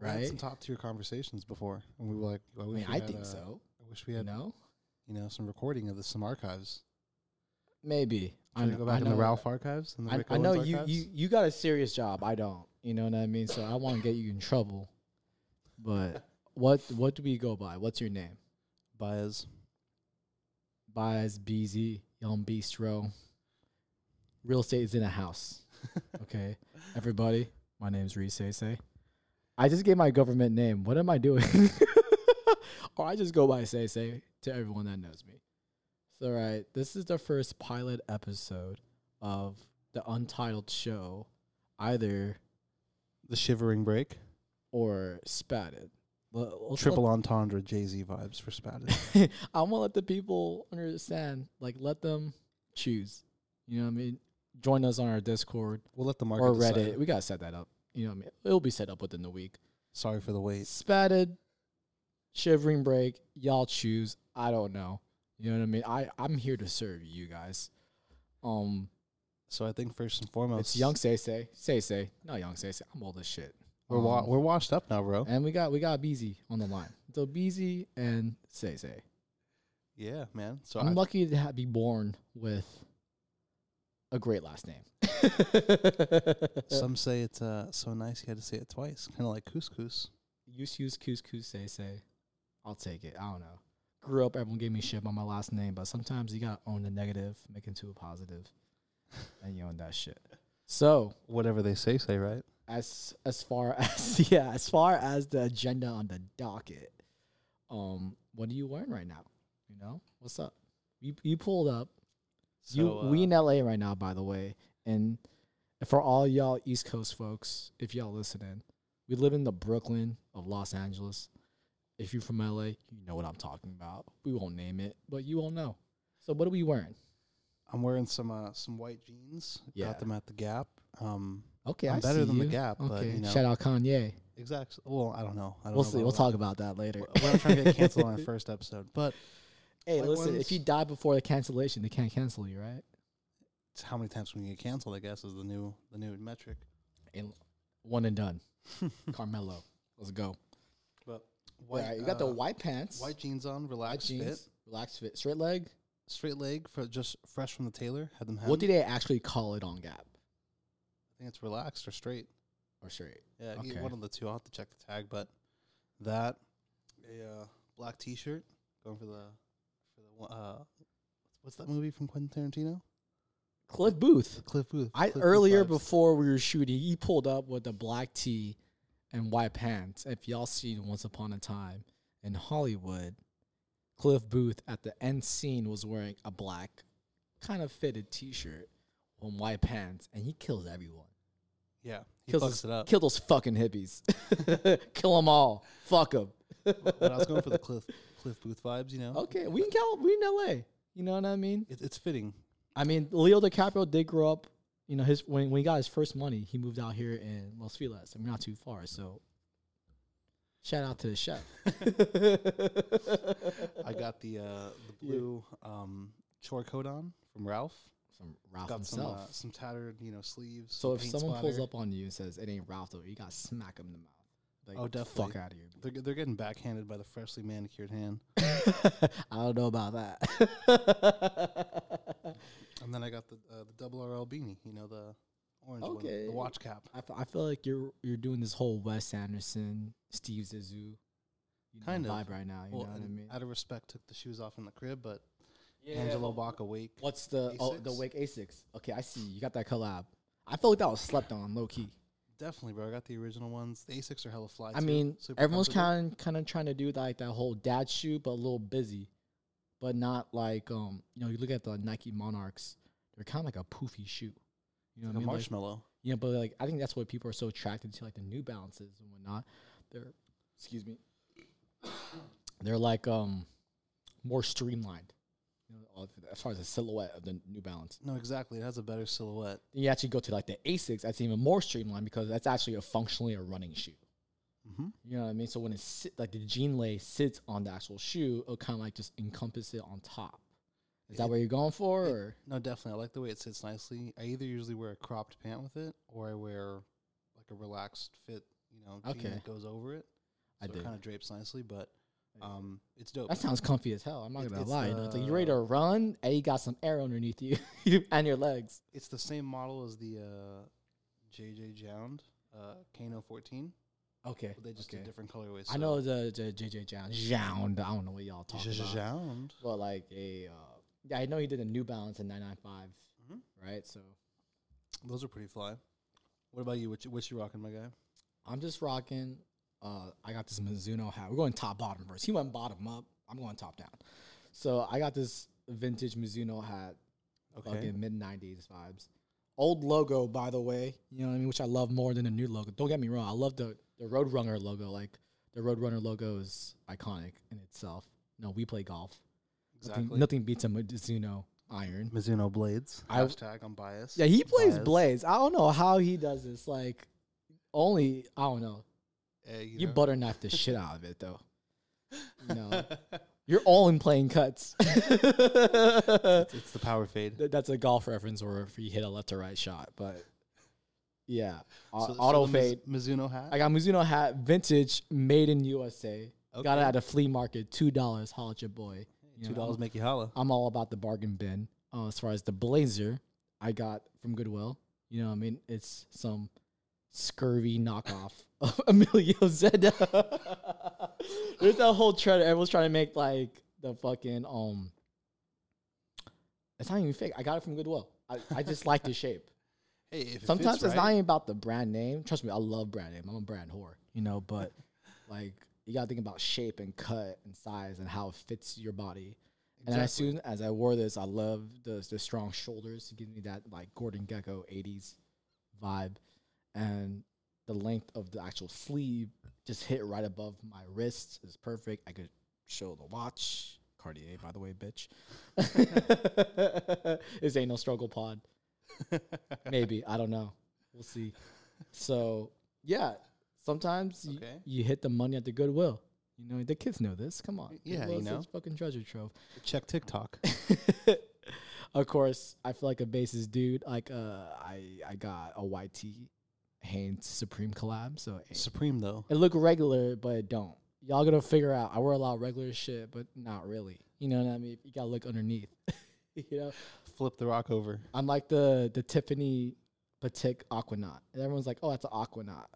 We had right? some top tier conversations before, and we were like, I, I mean, I had, think uh, so. I wish we had, know, you know, some recording of the, some archives. maybe. I know, go back I in the Ralph archives and the I, I know you, archives? you you got a serious job. I don't. You know what I mean? So I want to get you in trouble. But what what do we go by? What's your name? Baez. Baez BZ Young Bistro. Real estate is in a house. Okay, everybody. My name's Reese Say. I just gave my government name. What am I doing? or I just go by Say Say to everyone that knows me. So right, this is the first pilot episode of the untitled show, either The Shivering Break. or spatted. Let- let's Triple entendre Jay Z vibes for Spatted. let- I want to let the people understand. Like, let them choose. You know what I mean? Join us on our Discord we'll let the market or decide. Reddit. We gotta set that up. You know what I mean? It'll be set up within the week. Sorry for the wait. Spatted, shivering break. Y'all choose. I don't know. You know what I mean? I I'm here to serve you guys. Um, So I think first and foremost, it's young say say say say not young say say. I'm old as shit. We're wa- Um, we're washed up now, bro. and we got we got Beezy on the line. So Beezy and say say. Yeah, man. So I'm I, lucky to ha- be born with a great last name. some say it's uh so nice you had to say it twice, kind of like couscous. Use use couscous say say. I'll take it. I don't know. Grew up, everyone gave me shit about my last name, but sometimes you gotta own the negative, make it into a positive, and you own that shit. So Whatever they say, say right. as as far as yeah, as far as the agenda on the docket, um, what are you wearing right now? You know, what's up? You you pulled up. So you uh, we in LA right now, by the way, and for all y'all East Coast folks, if y'all listening, we live in the Brooklyn of Los Angeles. If you're from LA, you know what I'm talking about. We won't name it, but you won't know. So what are we wearing? I'm wearing some uh some white jeans. Yeah. Got them at the Gap. Um, Okay, I'm I better than the you. Gap, but, Okay, you know. shout out Kanye. exactly. Well, I don't know. I don't We'll know see. We'll talk about that later. We're not trying to get canceled on our first episode, but Hey, listen, if you die before the cancellation, they can't cancel you, right? It's how many times can you get canceled, I guess, is the new the new metric. And one and done. Carmelo, let's go. But White, you got the uh, white pants, white jeans on, white relaxed fit, relaxed fit, straight leg. straight leg for just fresh from the tailor. Had them. Hem. What do they actually call it on Gap I think it's relaxed or straight. or straight? Yeah, Okay. one of the two. I'll have to check the tag, but that a uh, black T-shirt going for the for the uh, what's that movie from Quentin Tarantino? Cliff Booth. Cliff Booth. I Cliff earlier before we were shooting, he pulled up with a black tee and white pants. If y'all seen Once Upon a Time in Hollywood, Cliff Booth at the end scene was wearing a black, kind of fitted T-shirt and white pants, and he kills everyone. Yeah, he Kills fucks his- it up. Kill those fucking hippies. Kill them all. Fuck them. but I was going for the Cliff Cliff Booth vibes. You know, Okay, we in Cal, we in LA. You know what I mean? it, it's fitting. I mean, Leo DiCaprio did grow up. You know, his when when he got his first money, he moved out here in Los Feliz. I mean, not too far. So, shout out to the chef. I got the uh, the blue um, chore coat on from Ralph. Some Ralph got some himself. uh, some tattered, you know, sleeves. so if someone pulls up on you and says it ain't Ralph, though, you gotta smack him in the mouth. Like, Oh, Fuck out of here. they're they're getting backhanded by the freshly manicured hand. I don't know about that. And then I got the uh, the double RL beanie, you know, the orange one, the watch cap. I, f- I feel like you're you're doing this whole Wes Anderson, Steve Zissou, you know, Kind of. vibe right now. You Well, know what I mean? out of respect, took the shoes off in the crib, but Yeah, Angelo Baque Awake. What's the oh the Asics? Wake Asics? Okay, I see. You got that collab. I feel like that was slept on, low key. Definitely, bro. I got the original ones. The Asics are hella fly. I too, mean, super everyone's kind kind of trying to do like that whole dad shoe, but a little busy, but not like um you know you look at the Nike Monarchs, they're kind of like a poofy shoe. You know like what I a mean? Like, marshmallow. yeah, but like I think that's why people are so attracted to like the New Balances and whatnot. They're excuse me, they're like um more streamlined. You know, as far as the silhouette of the New Balance. no, exactly. It has a better silhouette. You actually go to like the Asics, that's even more streamlined because that's actually a functionally a running shoe. Mm-hmm. You know what I mean? So when it sit like the jean lay sits on the actual shoe, it'll kind of like just encompass it on top. Is that It- what you're going for? it- Or No, definitely. I like the way it sits nicely. I either usually wear a cropped pant with it, or I wear like a relaxed fit, you know, jean Okay. that goes over it. I So did. it kind of drapes nicely, but um, it's dope. That sounds comfy as hell. I'm not It- gonna it's lie. You know, it's like you the- ready to run and you got some air underneath you and your legs. it's the same model as the uh, JJ Jound uh, Kayano 14, Okay. but they just okay. did different colorways. I know the, the JJ Jound. Jound. I don't know what y'all talking about. Jound. But like a, uh, yeah, I know he did a New Balance in 995, Mhm. right? So Those are pretty fly. What about you? Which which you rocking, my guy? I'm just rocking. Uh, I got this Mizuno hat. We're going top bottom first. He went bottom up. I'm going top down. So I got this vintage Mizuno hat, Okay. fucking mid '90s vibes. Old logo, by the way. You know what I mean? Which I love more than the new logo. Don't get me wrong. I love the the Roadrunner logo. Like the Roadrunner logo is iconic in itself. No, we play golf. Exactly. Nothing, nothing beats a Mizuno iron. Mizuno blades. I- Hashtag I'm biased. Yeah, he plays Biased. blades. I don't know how he does this. Like, only I don't know. You You know. butter knife the shit out of it though. No. you're all in playing cuts. it's, it's the power fade. Th- That's a golf reference, where if you hit a left or right shot. But yeah, So- so auto Miz- fade. Mizuno hat. I got Mizuno hat, vintage, made in USA. Got it at a flea market, two dollars. Holla at your boy. You two dollars make you holla. I'm all about the bargain bin. Uh, as far as the blazer, I got from Goodwill. You know, what I mean, it's some scurvy knockoff of Emilio Zeta. There's that whole trend. Everyone's trying to make like the fucking um. It's not even fake. I got it from Goodwill. I, I just like the shape. Hey, if it Sometimes fits it's not even about the brand name. Trust me, I love brand name. I'm a brand whore, you know. But like, you gotta think about shape and cut and size and how it fits your body. And as soon as I wore this, I love the the strong shoulders. It gives me that like Gordon Gekko '80s vibe, and the length of the actual sleeve just hit right above my wrists is perfect. I could show the watch, Cartier, by the way, bitch. this ain't no struggle pod. Maybe I don't know. We'll see. So yeah, sometimes you, Okay. you hit the money at the Goodwill. You know the kids know this. Come on, Yeah, you know. fucking treasure trove. check TikTok. of course, I feel like a basis dude. Like uh, I I got a YT Hanes Supreme collab, so eh. Supreme though. it look regular, but it don't. Y'all gotta figure out. I wear a lot of regular shit, but not really. You know what I mean? You gotta look underneath. you know, Flip the rock over. I'm like the the Tiffany Patek Aquanaut, and everyone's like, "Oh, that's an Aquanaut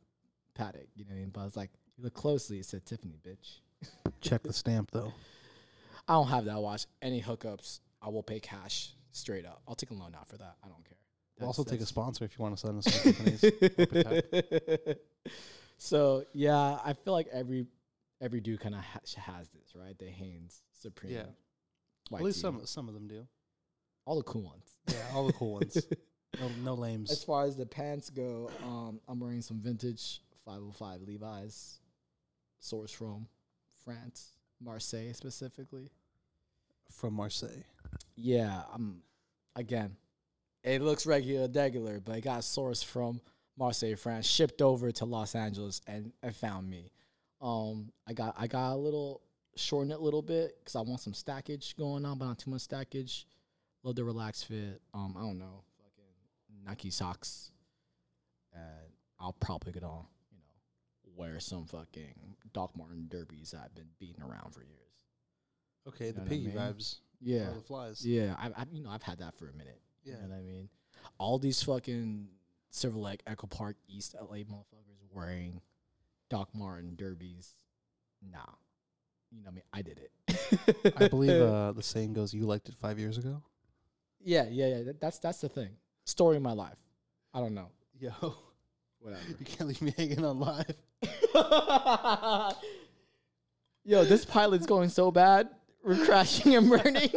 Patek." You know what I mean? But it's like, you look closely, it said Tiffany, bitch. Check the stamp though. I don't have that watch. Any hookups, I will pay cash straight up. I'll take a loan out for that. I don't care. We'll also take a sponsor if you want to send us some Tiffany's. so yeah, I feel like every every dude kind of ha- has this, right? The Hanes Supreme. Yeah. At least some some of them do. all the cool ones. Yeah, all the cool ones. No, no lames. As far as the pants go, um, I'm wearing some vintage 505 Levi's, sourced from France, Marseille specifically. From Marseille. Yeah, um, again, it looks regular, regular, but it got sourced from Marseille, France, shipped over to Los Angeles, and it found me. Um, I got I got a little shorten it a little bit because I want some stackage going on, but not too much stackage. Love the relaxed fit. Um, I don't know, fucking Nike socks, and I'll probably get on, you know, wear some fucking Doc Marten derbies that I've been beating around for years. Okay, the know what I piggy mean? vibes. Yeah, the flies. yeah, I, I you know I've had that for a minute. Yeah. You know what I mean? All these fucking Silver Lake, Echo Park, East LA motherfuckers wearing Doc Marten derbies. Nah. You know what I mean? I did it. I believe uh, the saying goes, "You liked it five years ago." yeah, yeah, yeah. that- that's that's the thing. Story of my life. I don't know. Yo, Whatever. you can't leave me hanging on live. Yo, this pilot's going so bad. We're crashing and burning.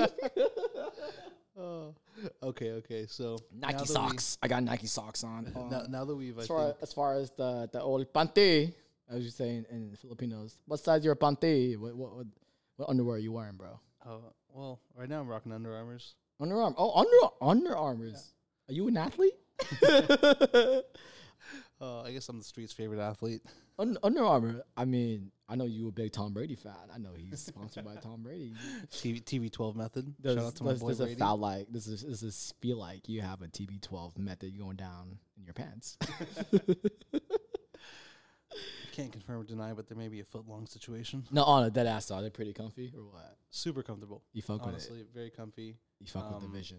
Okay, okay. So Nike that we- socks. I got Nike socks on. now, Um, now that we've, as far think, as far as the the old pante, as you say in, in Filipinos, what size your pante? What, what what what underwear are you wearing, bro? oh, well, right now I'm rocking Under Armours. Underarm. Oh, under Under Armours. Are you an athlete? Uh, I guess I'm the street's favorite athlete. Un- Under Armour. I mean, I know you a big Tom Brady fan. I know he's sponsored by Tom Brady. TV, TB12 method. Does, Shout out to my boy Brady. feel like this is this feel like you have a TB12 method going down in your pants? Can't confirm or deny, but there may be a foot long situation. No, on a dead ass though. They're pretty comfy or what? Super comfortable. You fuck with it. Honestly, very comfy. You fuck with um, the vision.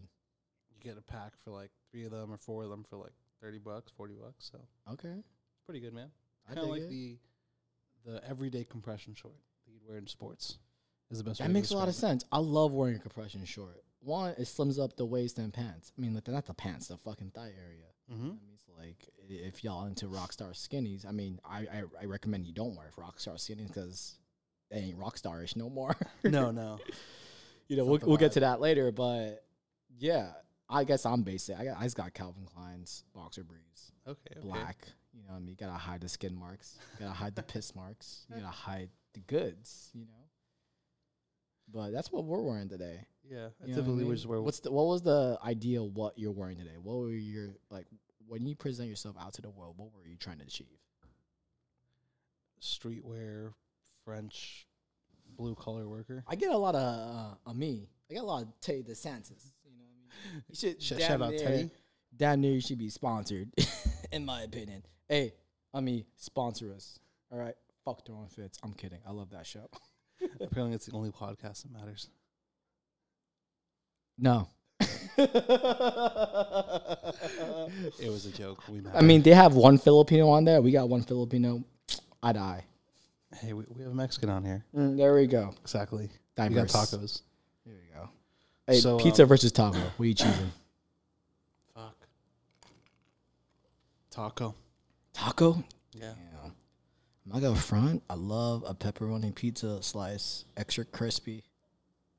You get a pack for like three of them or four of them for like thirty bucks, forty bucks. So Okay. pretty good, man. I Kind of like it. the the everyday compression short that you'd wear in sports. Is the best. That makes a lot of describe sense. I love wearing a compression short. One, it slims up the waist and pants. I mean, like, not the pants, the fucking thigh area. Mm-hmm. I mean, it's like if y'all into Rockstar skinnies, I mean, I I, I recommend you don't wear Rockstar skinnies because they ain't Rockstarish no more. no, no. you know, we'll, we'll get to that later, but yeah, I guess I'm basic. I got I just got Calvin Klein's boxer briefs, Okay, okay. black. You know, what I mean, gotta hide the skin marks, You gotta hide the piss marks, you gotta hide the goods. You know. But that's what we're wearing today. Yeah, You know what I typically mean? would just wear What's the what was the ideal what you're wearing today? What were your like when you present yourself out to the world? What were you trying to achieve? streetwear, French, blue collar worker. I get a lot of uh, of me. I get a lot of Teddy DeSantis. You know what I mean? You should Sh- shout out Teddy. Damn near you should be sponsored, in my opinion. Hey, I mean sponsor us. All right, fuck throwing fits. I'm kidding. I love that show. Apparently, it's the only podcast that matters. No. It was a joke. We matter. I mean, they have one Filipino on there. We got one Filipino. I die. hey, we, we have a Mexican on here. Mm, there we go. Exactly. Diverse. We got tacos. There we go. Hey, So, pizza um, versus taco. What are you choosing? Fuck. Taco. Taco? Yeah. Yeah. I'm not gonna front. I love a pepperoni pizza slice, extra crispy.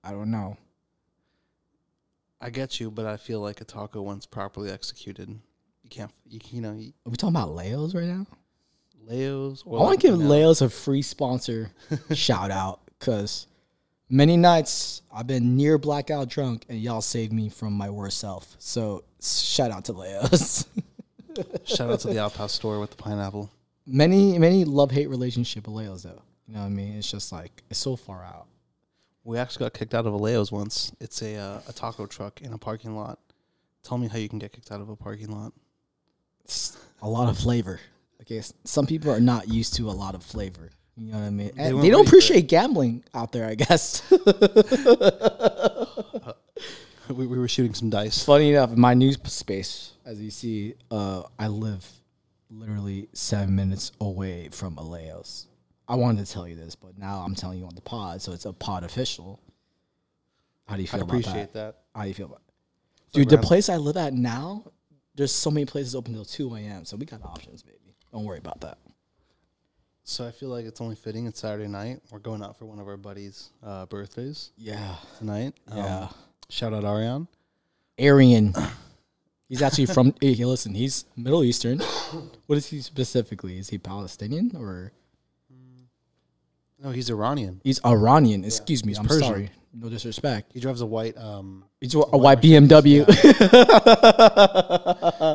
I don't know. I get you, but I feel like a taco once properly executed, you can't. You, you know, you- Are we talking about Leo's right now? Leo's. I want to give you Leo's a free sponsor shout out because many nights I've been near blackout drunk and y'all saved me from my worst self. So shout out to Leo's. Shout out to the Outhouse store with the pineapple. many many love hate relationship with Leo's though. You know what I mean? It's just like it's so far out. We actually got kicked out of a Leo's once. It's a uh, a taco truck in a parking lot. Tell me how you can get kicked out of a parking lot. It's a lot of flavor. Okay, some people are not used to a lot of flavor. You know what I mean? They they don't ready for it. appreciate gambling out there, I guess. we, we were shooting some dice. Funny enough, in my news space, as you see, uh, I live literally seven minutes away from a Leo's. I wanted to tell you this, but now I'm telling you on the pod, so it's a pod official. How do you I feel about appreciate that? that. How do you feel about So Dude, the place I live at now, there's so many places open till 2 a.m., so we got options, baby. Don't worry about that. So I feel like it's only fitting. It's Saturday night. We're going out for one of our buddies' uh, birthdays Yeah. tonight. Um, Yeah. shout out Arian. Aryan. He's actually from. hey, listen, he's Middle Eastern. What is he specifically? Is he Palestinian or No, he's Iranian. he's Iranian? Excuse me. he's I'm Persian. sorry. No disrespect. He drives a white. Um, He's a, a white BMW.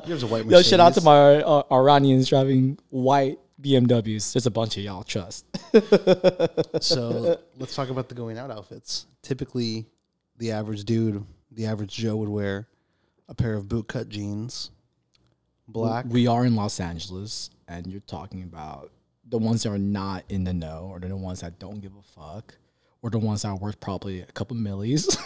he drives a white. Yo, shout out to my uh, Iranians driving white BMWs. There's a bunch of y'all. Trust. so let's talk about the going out outfits. Typically, the average dude, the average Joe would wear a pair of bootcut jeans, black. We are in Los Angeles, and you're talking about the ones that are not in the know, or the ones that don't give a fuck, or the ones that are worth probably a couple millies,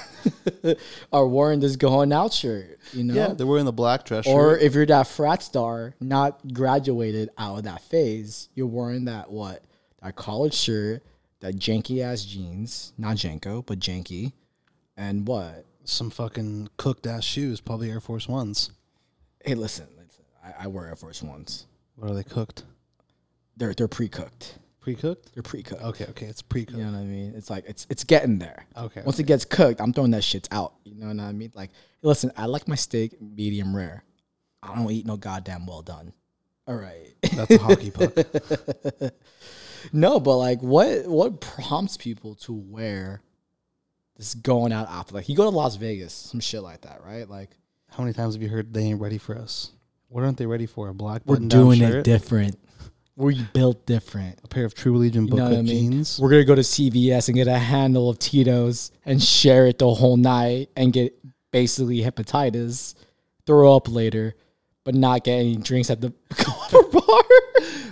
are wearing this going out shirt. You know, Yeah, they're wearing the black dress or shirt. if you're that frat star, not graduated out of that phase, you're wearing that what that college shirt, that janky ass jeans, not janko, but janky, and what? Some fucking cooked ass shoes, probably Air Force Ones. Hey, listen, listen. I, I wear Air Force Ones. What are they cooked? They're they're pre cooked. Pre cooked? They're pre cooked. Okay, okay, it's pre cooked. You know what I mean? It's like it's it's getting there. Okay. Once it gets cooked, I'm throwing that shit out. You know what I mean? Like, listen, I like my steak medium rare. I don't eat no goddamn well done. All right. That's a hockey puck. no, but like, what what prompts people to wear this going out after. Like, you go to Las Vegas, some shit like that, right? Like, How many times have you heard they ain't ready for us? What aren't they ready for? A black we're doing it different. We're built different. a pair of True Religion You know I mean? jeans. We're gonna go to CVS and get a handle of Tito's and share it the whole night and get basically hepatitis, throw up later, but not get any drinks at the bar.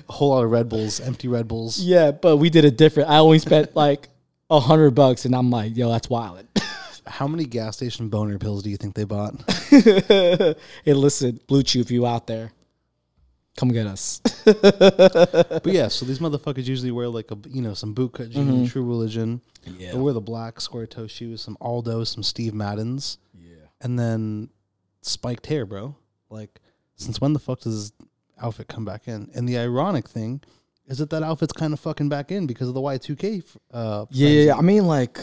A whole lot of Red Bulls, empty Red Bulls. Yeah, but we did it different. I only spent like a hundred bucks, and I'm like, yo, that's wild. How many gas station boner pills do you think they bought? hey, listen, BlueChew, if you out there, come get us. but yeah, so these motherfuckers usually wear like a you know some bootcut jeans, mm-hmm. True Religion. Yeah, They wear the black square toe shoes, some Aldo, some Steve Maddens, yeah. and then spiked hair, bro. Like, since when the fuck does this outfit come back in? And the ironic thing is that that outfit's kind of fucking back in because of the Y2K? Uh, Yeah, frenzy. I mean, like,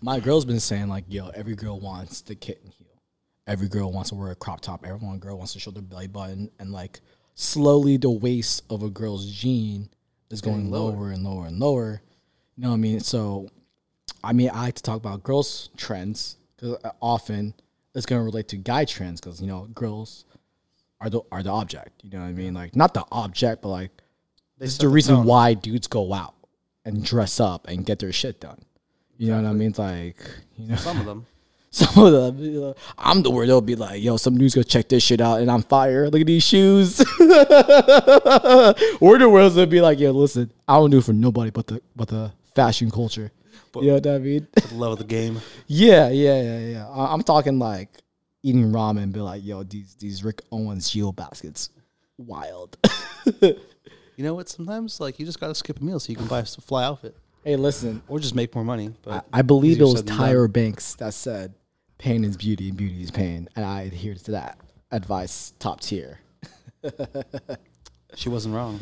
my girl's been saying, like, yo, every girl wants the kitten heel. Every girl wants to wear a crop top. Every one girl wants to show their belly button. And, like, slowly the waist of a girl's jean is going lower. lower and lower and lower. You know what I mean? So, I mean, I like to talk about girls' trends because often it's going to relate to guy trends because, you know, girls are the, are the object. You know what I mean? Like, not the object, but, like, this is set the reason tone. why dudes go out and dress up and get their shit done. You know what I mean? It's like, you know, Some of them. some of them, you know, I'm the word they'll be like, yo, some dudes go check this shit out and I'm fire. Look at these shoes. or the world's will be like, yo, listen, I don't do it for nobody but the but the fashion culture. But- you know what I mean? The love of the game. yeah, yeah, yeah, yeah. I- I'm talking like eating ramen and be like, yo, these these Rick Owens Geobaskets, wild. You know what? Sometimes like you just gotta skip a meal so you can buy a fly outfit hey, listen, or just make more money. I, But I believe it easier was said than done. Tyra Banks that said, "Pain is beauty, and beauty is pain," and I adhere to that advice, top tier. she wasn't wrong.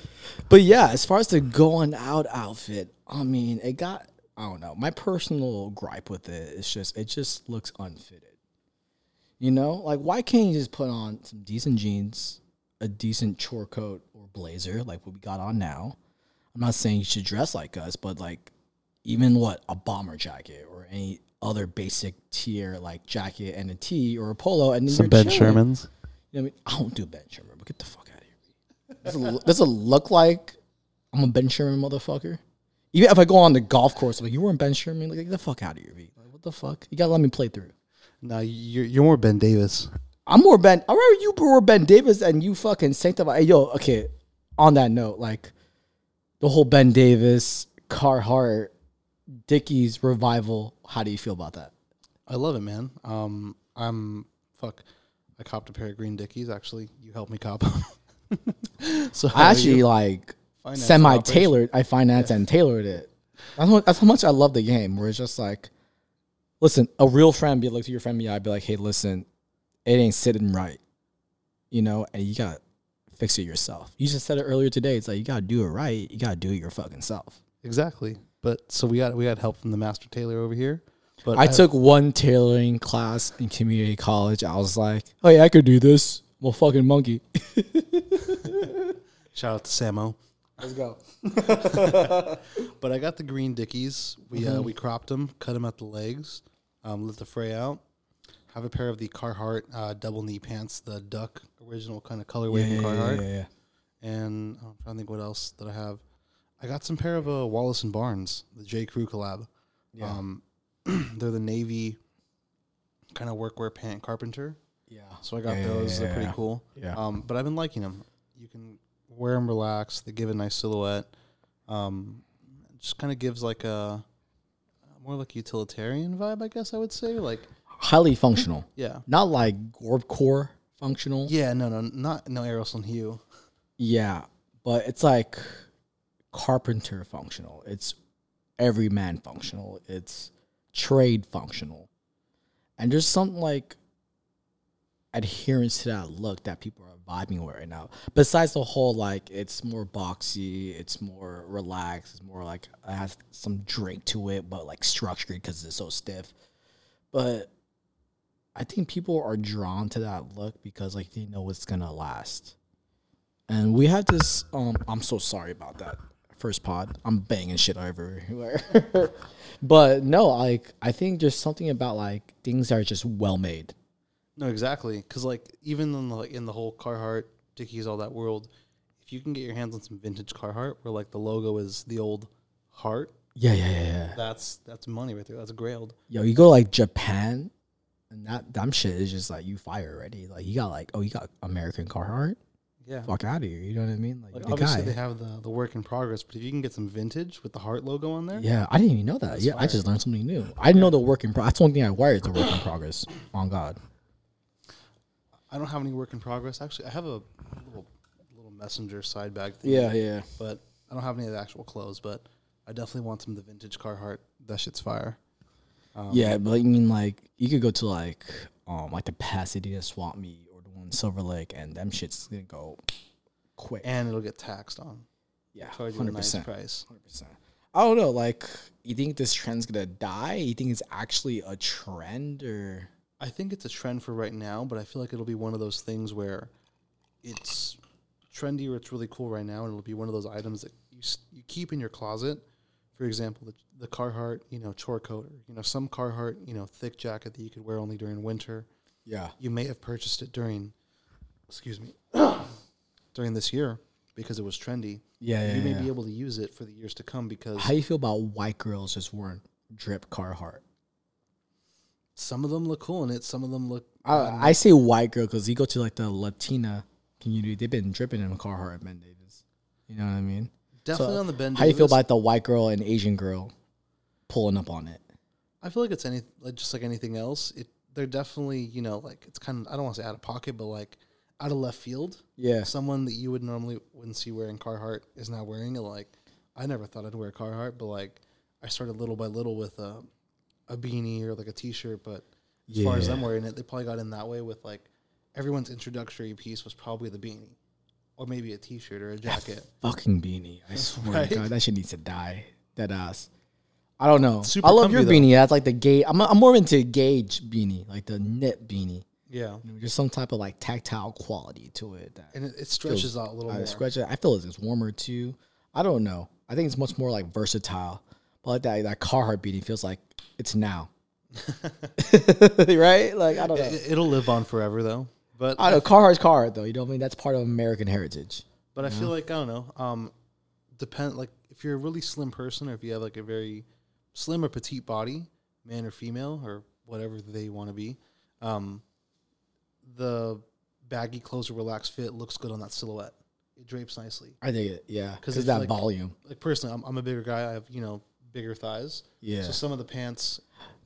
But yeah, as far as the going out outfit, I mean, it got I don't know. My personal gripe with it is just it just looks unfitted. You know, like why can't you just put on some decent jeans, a decent chore coat or blazer like what we got on now? I'm not saying you should dress like us, but like even what a bomber jacket or any other basic tier like jacket and a tee or a polo and Some Ben chilling. Shermans. You know what I mean? I don't do Ben Sherman, but get the fuck out of here. Does it, does it look like I'm a Ben Sherman motherfucker? Even if I go on the golf course, like you weren't Ben Sherman, like get the fuck out of here, Like what the fuck? You gotta let me play through. No, you're you're more Ben Davis. I'm more Ben. I remember you were Ben Davis and you fucking sanctify. Hey, yo, okay. On that note, like the whole Ben Davis, Carhartt, Dickies revival. How do you feel about that? I love it, man. Um, I'm fuck. I copped a pair of green Dickies. Actually, you helped me cop. so I actually like semi tailored. I financed and tailored it. That's how, that's how much I love the game. Where it's just like, listen, a real friend be like to your friend, be I'd be like, hey, listen, it ain't sitting right, you know, and you got to fix it yourself. You just said it earlier today. It's like you got to do it right. You got to do it your fucking self. exactly. But so we got we got help from the master tailor over here. But I took one tailoring class in community college. I was like, oh yeah, I could do this. I'm a fucking monkey. shout out to Samo. Let's go. But I got the green Dickies. We uh, we cropped them, cut them at the legs, um, let the fray out. I have a pair of the Carhartt uh, double knee pants, the duck original kind of colorway Yeah, from yeah, Carhartt. yeah, yeah. And I'm trying to think what else that I have. I got some pair of uh, Wallace and Barnes, the J Crew collab. Yeah. Um, they're the navy kind of workwear pant carpenter. yeah. So I got Yeah, yeah, those. yeah, They're pretty yeah. cool. Yeah. Um, but I've been liking them. You can wear them relaxed. They give a nice silhouette. Um, just kind of gives like a more like utilitarian vibe, I guess I would say. Like, Highly functional. yeah, not like Gorpcore functional. yeah, no, no, not no Aerosol Hue. Yeah, but it's like carpenter functional. It's everyman functional. It's trade functional. And there's something like adherence to that look that people are vibing with right now. Besides the whole like it's more boxy, it's more relaxed, it's more like it has some drink to it, but like structured because it's so stiff. But I think people are drawn to that look because like they know it's gonna last. And we had this. Um, I'm so sorry about that first pod. I'm banging shit everywhere. but no, like I think there's something about like things that are just well made. No, exactly. Because like even in the, like in the whole Carhartt, Dickies, all that world, if you can get your hands on some vintage Carhartt, where like the logo is the old heart, Yeah, yeah, yeah, yeah. that's that's money right there. That's grailed. Yo, you go like Japan, and that dumb shit is just like you fire already. Like you got like oh you got American Carhartt. Yeah. fuck out of here. You know what I mean? Like, Like the obviously guy. they have the, the work in progress, but if you can get some vintage with the heart logo on there, Yeah, I didn't even know that. That's yeah, I just learned something new. I didn't know the work in progress. That's one thing I wired the work in progress. On God. I don't have any work in progress. Actually, I have a little little messenger side bag thing. yeah. but I don't have any of the actual clothes. But I definitely want some of the vintage Carhartt. That shit's fire. Um, Yeah, but I mean, like, you could go to like, um, like the Pasadena swap meet or the one Silver Lake, and them shits gonna go quick. and it'll get taxed on. yeah, you hundred nice percent, price. hundred percent. I don't know. Like, you think this trend's gonna die? You think it's actually a trend, or I think it's a trend for right now, but I feel like it'll be one of those things where it's trendy or it's really cool right now, and it'll be one of those items that you you keep in your closet. For example, the, the Carhartt, you know, chore coat, or you know, some Carhartt, you know, thick jacket that you could wear only during winter. yeah, You may have purchased it during, excuse me, during this year because it was trendy. yeah, yeah. you may yeah. be able to use it for the years to come because How you feel about white girls just wearing drip Carhartt? some of them look cool in it, some of them look. I, I say white girl because you go to like the Latina community, they've been dripping in Carhartt Ben Davis. You know what I mean? Definitely so on the Ben. How do you feel about the white girl and Asian girl pulling up on it? I feel like it's any like just like anything else. It they're definitely you know like it's kind of I don't want to say out of pocket, but like out of left field. Yeah, Someone that you would normally wouldn't see wearing Carhartt is now wearing it. Like I never thought I'd wear Carhartt, but like I started little by little with a a beanie or like a t-shirt. But as far as them wearing it, they probably got in that way with like everyone's introductory piece was probably the beanie, or maybe a t-shirt or a jacket. fucking beanie. I swear Right? to God, that shit needs to die. That ass. I don't know. Super I love comfy, your though. beanie. That's like the gauge. I'm, I'm more into gauge beanie, like the knit beanie. Yeah, You know, just some type of like tactile quality to it. That and it, it stretches out a little I more. scratch it. I feel like it's warmer too. I don't know. I think it's much more like versatile. But like that that Carhartt beanie feels like it's now. right? Like I don't know. It, it'll live on forever though. But I know Carhartt's Carhartt though. You know what I mean? That's part of American heritage. But I feel like I don't know. Um, depend like if you're a really slim person, or if you have like a very slim or petite body, man or female, or whatever they want to be, um, the baggy clothes or relaxed fit looks good on that silhouette. It drapes nicely. I think it, yeah, 'Cause because it's that like- volume. Like personally, I'm, I'm a bigger guy. I have you know bigger thighs. Yeah, So some of the pants,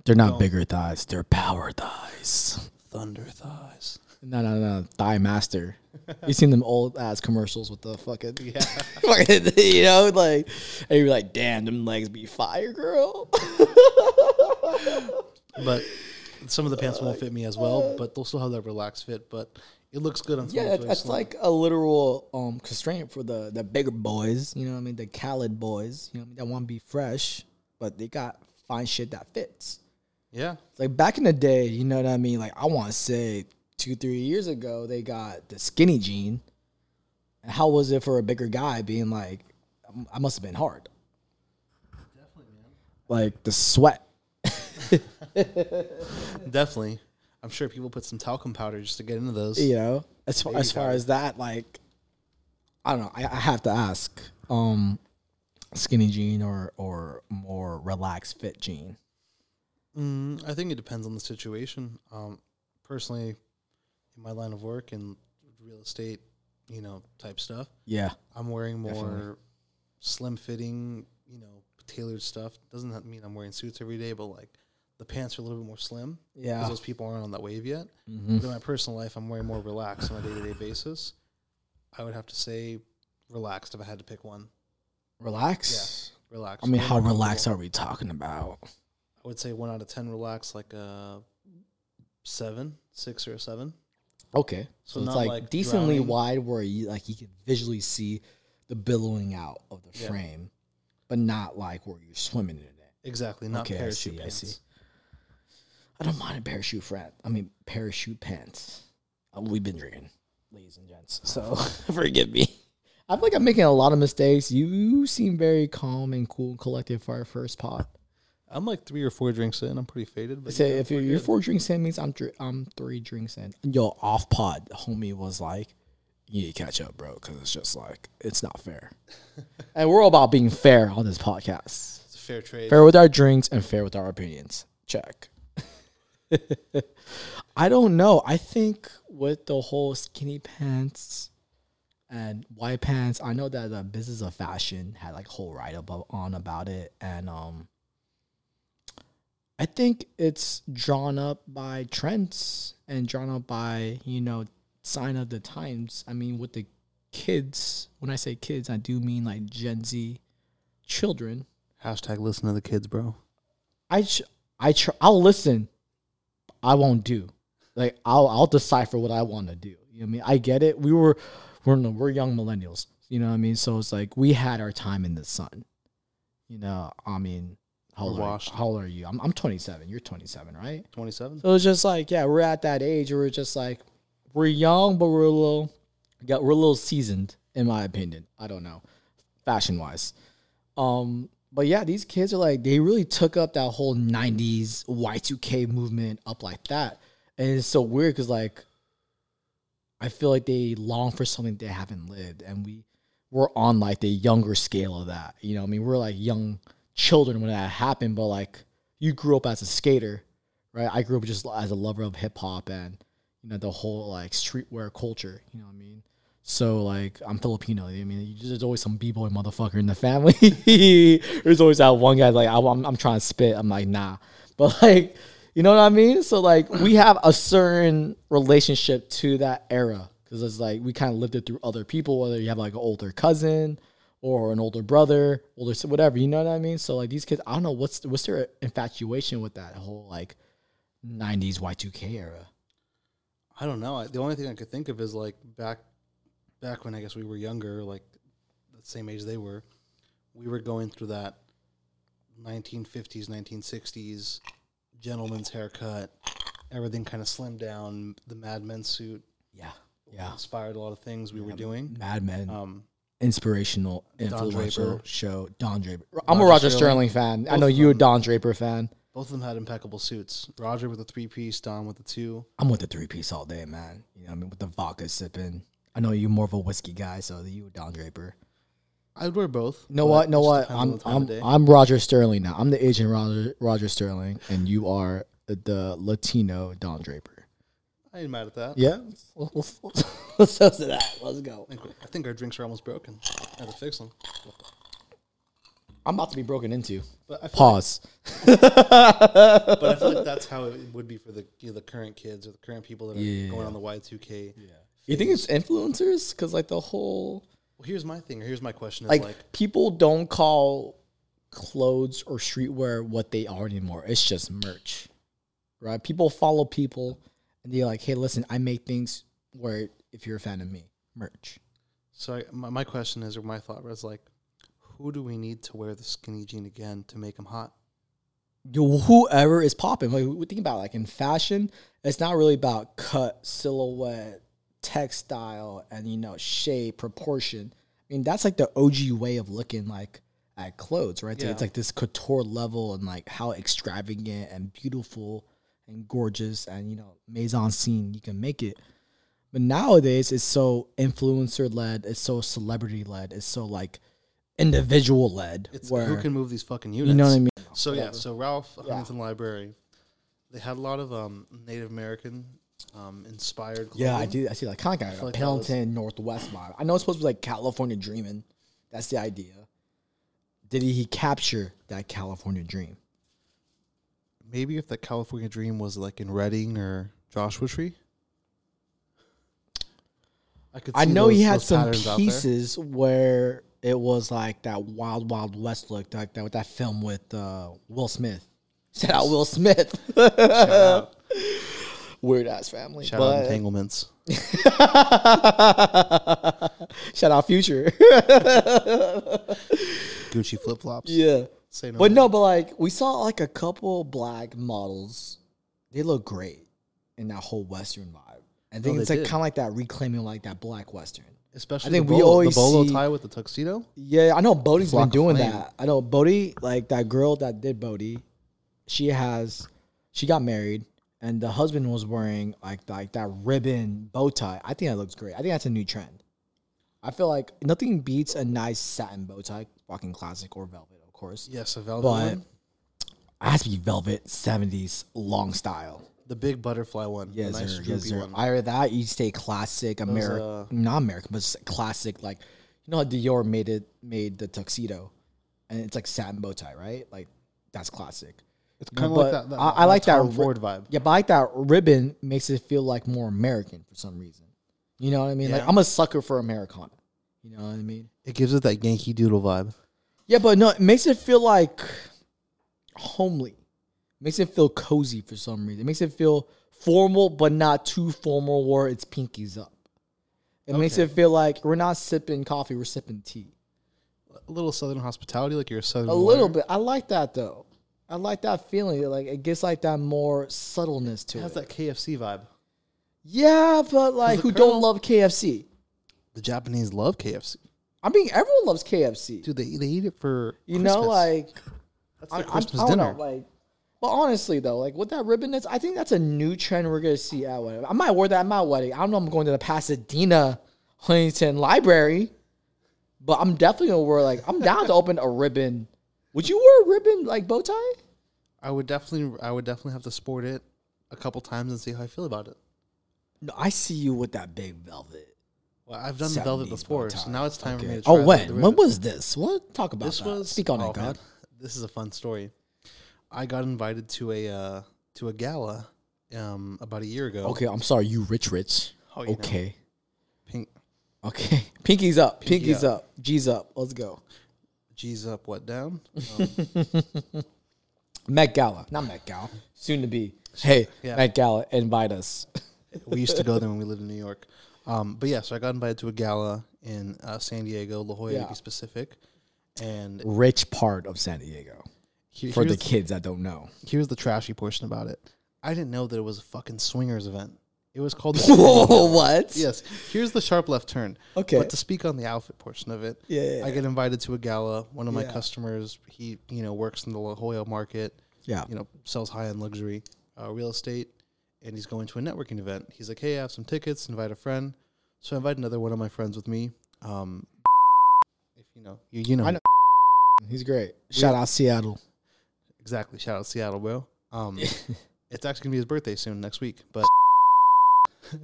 they're not don't- bigger thighs. They're power thighs. thunder thighs. No, no, no, thigh master. you seen them old ass commercials with the fucking, Yeah. fucking, you know, like, and you're like, damn, them legs be fire, girl. but some of the pants won't fit me as well. But they'll still have that relaxed fit. But it looks good on. Yeah, someone that's, who's that's slim. like a literal um constraint for the the bigger boys. You know what I mean? The Khaled boys. You know what I mean? That want to be fresh, but they got fine shit that fits. yeah. It's like back in the day, you know what I mean? Like I want to say two, three years ago, they got the skinny jean. How was it for a bigger guy being like, um, I must have been hard. Definitely, man. Like the sweat. Definitely. I'm sure people put some talcum powder just to get into those. you know as far, as far as that like i don't know I, I have to ask um skinny jean or or more relaxed fit jean Mm, I think it depends on the situation. Um, personally, in my line of work and real estate, you know, type stuff, yeah I'm wearing more Definitely. slim fitting, you know, tailored stuff. Doesn't mean I'm wearing suits every day, but like the pants are a little bit more slim because yeah those people aren't on that wave yet. hmm But in my personal life, I'm wearing more relaxed on a day to day basis. I would have to say relaxed if I had to pick one. relax Yes. Relaxed. i mean how relaxed are we talking about I would say one out of ten relaxed, like a seven, six or a seven. Okay So so, it's like, like decently drowning. wide where you like you can visually see the billowing out of the Yeah. frame but not like where you're swimming in it Exactly, not Okay, I parachute see, I pants. see. I don't mind a parachute friend. I mean parachute pants. Uh, we've been drinking, ladies and gents. So forgive me. I feel like I'm making a lot of mistakes. You seem very calm and cool and collected for our first pod. I'm like three or four drinks in. I'm pretty faded. But Say yeah, if you're, you're four drinks in means I'm dr- I'm three drinks in. Yo, off pod, homie was like, "You need to catch up, bro, because it's just like it's not fair." and we're all about being fair on this podcast. it's a fair trade. Fair with our drinks and fair with our opinions. Check. I don't know. I think with the whole skinny pants And white pants, I know that the business of fashion had like whole write up on about it, and um, I think it's drawn up by trends and drawn up by you know sign of the times. I mean, with the kids, when I say kids, I do mean like Gen Z children. Hashtag listen to the kids, bro. I ch- I tr- I'll listen. I won't do. Like I'll I'll decipher what I want to do. You know what I mean? I get it. We were we're no, we're young millennials. You know what I mean? So it's like we had our time in the sun. You know, I mean, how old, washed. how old are you? I'm I'm 27. You're 27, right? 27? So it's just like, yeah, we're at that age where we're just like, we're young, but we're a little, got we're a little seasoned, in my opinion. I don't know, fashion wise. Um, but yeah, these kids are like, they really took up that whole '90s Y2K movement up like that, and it's so weird because like, I feel like they long for something they haven't lived, and we we're on like the younger scale of that. You know, what I mean, we're like young children when that happened, but like, you grew up as a skater right? I grew up just as a lover of hip hop and you know the whole like streetwear culture. You know what I mean? So like I'm Filipino. I mean, there's always some b boy motherfucker in the family. there's always that one guy like I'm, I'm trying to spit. I'm like nah, but like you know what I mean? So like we have a certain relationship to that era because it's like we kind of lived it through other people. Whether you have like an older cousin or an older brother, older whatever. You know what I mean? So like these kids, I don't know what's what's their infatuation with that whole like 90s Y2K era. I don't know. I- The only thing I could think of is like back, back when I guess we were younger, like the same age they were. We were going through that 1950s, 1960s gentleman's haircut. Everything kind of slimmed down. The Mad Men suit Yeah. Yeah. inspired a lot of things we were doing. Mad Men, Um, inspirational, Don influential Draper. show. Don Draper. I'm a Roger Roger Sterling. Sterling, fan. I Both know of you a them. Don Draper fan. both of them had impeccable suits. Roger with a three piece, Don with a two. I'm with the three piece all day, man. You know, what I mean, with the vodka sipping. I know you're more of a whiskey guy, so you a Don Draper. I'd wear both. You know but what? it Know just what? depends on I'm the time I'm day. I'm Roger Sterling now. I'm the Asian Roger Roger Sterling, and you are the Latino Don Draper. I ain't mad at that. Yeah, let's let's, let's toast to that. Let's go. I think, I think our drinks are almost broken. I have to fix them. I'm about to be broken into. But I feel Pause. but I feel like that's how it would be for the you know, the current kids or the current people that are Yeah. going on the Y two K. Yeah. You think it's influencers? Because like the whole Well, here's my thing. Or here's my question: like, like, people don't call clothes or streetwear what they are anymore. It's just merch, right? People follow people, and they're like, "Hey, listen, I make things where if you're a fan of me, merch." so I, my, my question is, or my thought was like, who do we need to wear the skinny jean again to make them hot? Yo, whoever is popping, like we think about like in fashion, it's not really about cut, silhouette, textile, and you know shape, proportion. I mean, that's like the OG way of looking like at clothes, right? So it's like this couture level and like how extravagant and beautiful and gorgeous and you know maison scene you can make it. But nowadays, it's so influencer led, it's so celebrity led, it's so like individual led. It's where who can move these fucking units. you know what I mean? So yeah, so Ralph Yeah. Huntington Library, they had a lot of um, Native American um, inspired. Yeah, I do. I see like kind of like like Pendleton Northwest vibe. I know it's supposed to be like California dreaming. That's the idea. Did he, he capture that California dream? Maybe if the California Dream was like in Reading or Joshua Tree. I could. I know he had some patterns out there. pieces where it was like that wild, wild west look, like that with that film with uh, Will Smith. Shout out Will Smith. out. Weird ass family. Shout out entanglements. Shout out Future. Gucci flip flops. yeah. Say no. But no, but like we saw like a couple black models. They look great in that whole Western vibe. I think they it's like did. kind of like that reclaiming like that black Western. especially I think the we bolo, always the bolo see- tie with the tuxedo. Yeah, I know Bode's Flock been of doing Flame. that. I know Bode, like that girl that did Bode, she has, she got married, and the husband was wearing like like that ribbon bow tie. I think that looks great. I think that's a new trend. I feel like nothing beats a nice satin bow tie, fucking classic or velvet, course. Yes, a velvet But one. it has to be velvet, seventies long style. The big butterfly one. Yes, nice sir. Yes, sir. one. Either that, you stay classic American, uh, not American, but classic. Like you know how Dior made it, made the tuxedo, and it's like satin bow tie, right? Like that's classic. it's kind of like that. that I- I like that Tom ri- Ford vibe. Yeah, but I like that ribbon makes it feel like more American for some reason. You know what I mean? Like I'm a sucker for Americana. You know what I mean? It gives it that Yankee Doodle vibe. Yeah, but no, it makes it feel like homely. Makes it feel cozy for some reason. It makes it feel formal, but not too formal where it's pinkies up. It makes it feel like we're not sipping coffee, we're sipping tea. A little Southern hospitality, like you're a Southern. A little bit. I like that though. I like that feeling. Like it gets like that more subtleness to It it. has that KFC vibe. yeah, but like who Colonel- don't love KFC? The Japanese love KFC. I mean, everyone loves KFC. Dude, they, they eat it for you know, Christmas. like that's I, their I'm- Christmas I don't dinner. know, like, but honestly though, like with that ribbon, that's I think that's a new trend we're gonna see at wedding. I might wear that at my wedding. I don't know. I'm going to the Pasadena Huntington Library, but I'm definitely gonna wear like I'm down to open a ribbon. Would you wear a ribbon like bow tie? I would definitely, I would definitely have to sport it a couple times and see how I feel about it. No, I see you with that big velvet. Well, I've done the velvet before, so now it's time for me to try Oh, when? when was this? What? Talk about this that. was Speak on oh, it, God. man. This is a fun story. I got invited to a uh, to a gala um, about a year ago. Okay, I'm sorry. You rich, rich. Oh, you know, Okay. pink Okay. Pinky's up. Pinky Pinky's up. up. G's up. Let's go. G's up, what down? Um, Met Gala, not Met Gala, soon to be. Hey, Yeah. Met Gala, invite us. we used to go there when we lived in New York. Um, but yeah, so I got invited to a gala in uh, San Diego, La Jolla Yeah. to be specific. And Rich part of San Diego he- for the here's, kids that don't know. here's the trashy portion about it. I didn't know that it was a fucking swingers event. It was called. Whoa, what? yes. Here's the sharp left turn. Okay. But to speak on the outfit portion of it, Yeah, yeah, I get invited to a gala. One of my Yeah. customers, he you know works in the La Jolla market. Yeah. You know, sells high end luxury uh, real estate, and he's going to a networking event. He's like, "Hey, I have some tickets. Invite a friend." So I invite another one of my friends with me. Um, if you know, you you know, I know. He's great. Shout out Seattle. exactly. Shout out Seattle, bro. Um, it's actually gonna be his birthday soon next week, but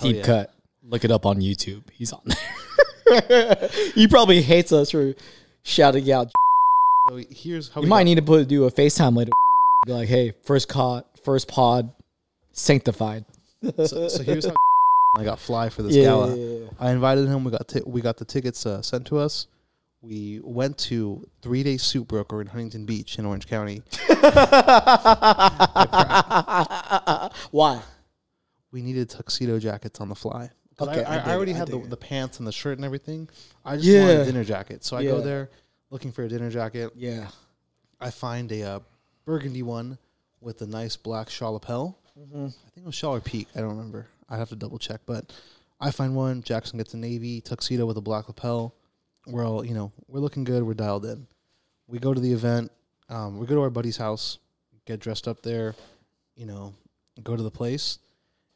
Deep yeah. cut. Look it up on YouTube. He's on there. he probably hates us for shouting out. So here's how You we might got- need to put do a FaceTime later. Be like, hey, first caught, first pod, sanctified. So, so here's how I got fly for this Yeah, gala. yeah, yeah, yeah. I invited him. We got ti- we got the tickets uh, sent to us. We went to Three Day Suit Broker in Huntington Beach in Orange County. Why? We needed tuxedo jackets on the fly. Okay, I, I I, I already it, had the, the pants and the shirt and everything. I just wanted a dinner jacket, so I go there looking for a dinner jacket. Yeah. I find a uh, burgundy one with a nice black shawl lapel. Mm-hmm. I think it was shawl or peak. I don't remember. I have to double check. But I find one. Jackson gets a navy tuxedo with a black lapel. We're all, you know, we're looking good. We're dialed in. We go to the event. Um, we go to our buddy's house, get dressed up there, you know, go to the place.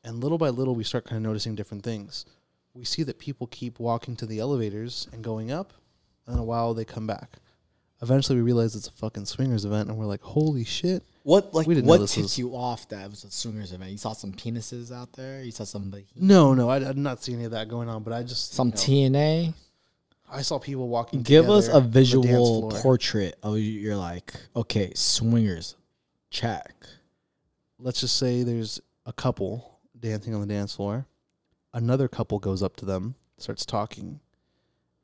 And little by little, we start kind of noticing different things. We see that people keep walking to the elevators and going up, and in a while they come back. Eventually, we realize it's a fucking swingers event, and we're like, "Holy shit!" What like what tipped was- you off that it was a swingers event? You saw some penises out there. You saw some No, no, I, I did not see any of that going on. But I just some you know, TNA. I saw people walking. Give us a on the dance visual portrait of you. You're like, okay, swingers, check. Let's just say there's a couple dancing on the dance floor. Another couple goes up to them, starts talking,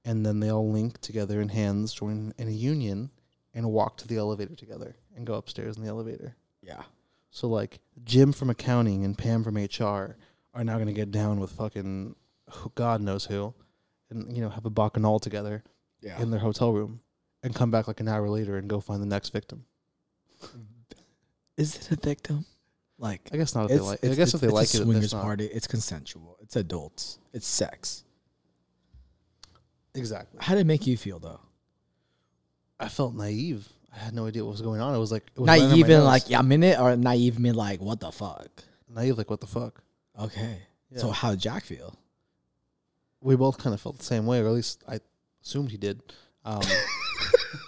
and then they all link together in hands, join in a union, and walk to the elevator together and go upstairs in the elevator. Yeah. So like Jim from accounting and Pam from HR are now gonna get down with fucking who- God knows who, and you know have a bacchanal together Yeah. in their hotel room, and come back like an hour later and go find the next victim. Is it a victim? Like, I guess not if they it's, like. I guess if they like a it, it's swingers party. It's consensual. It's adults. It's sex. Exactly. How did it make you feel though? I felt naive. I had no idea what was going on. It was like it was right under my Naive in like yeah, I'm in it, or naive mean like what the fuck? naive, like what the fuck. Okay. Yeah. So how did Jack feel? we both kind of felt the same way, or at least I assumed he did. Um,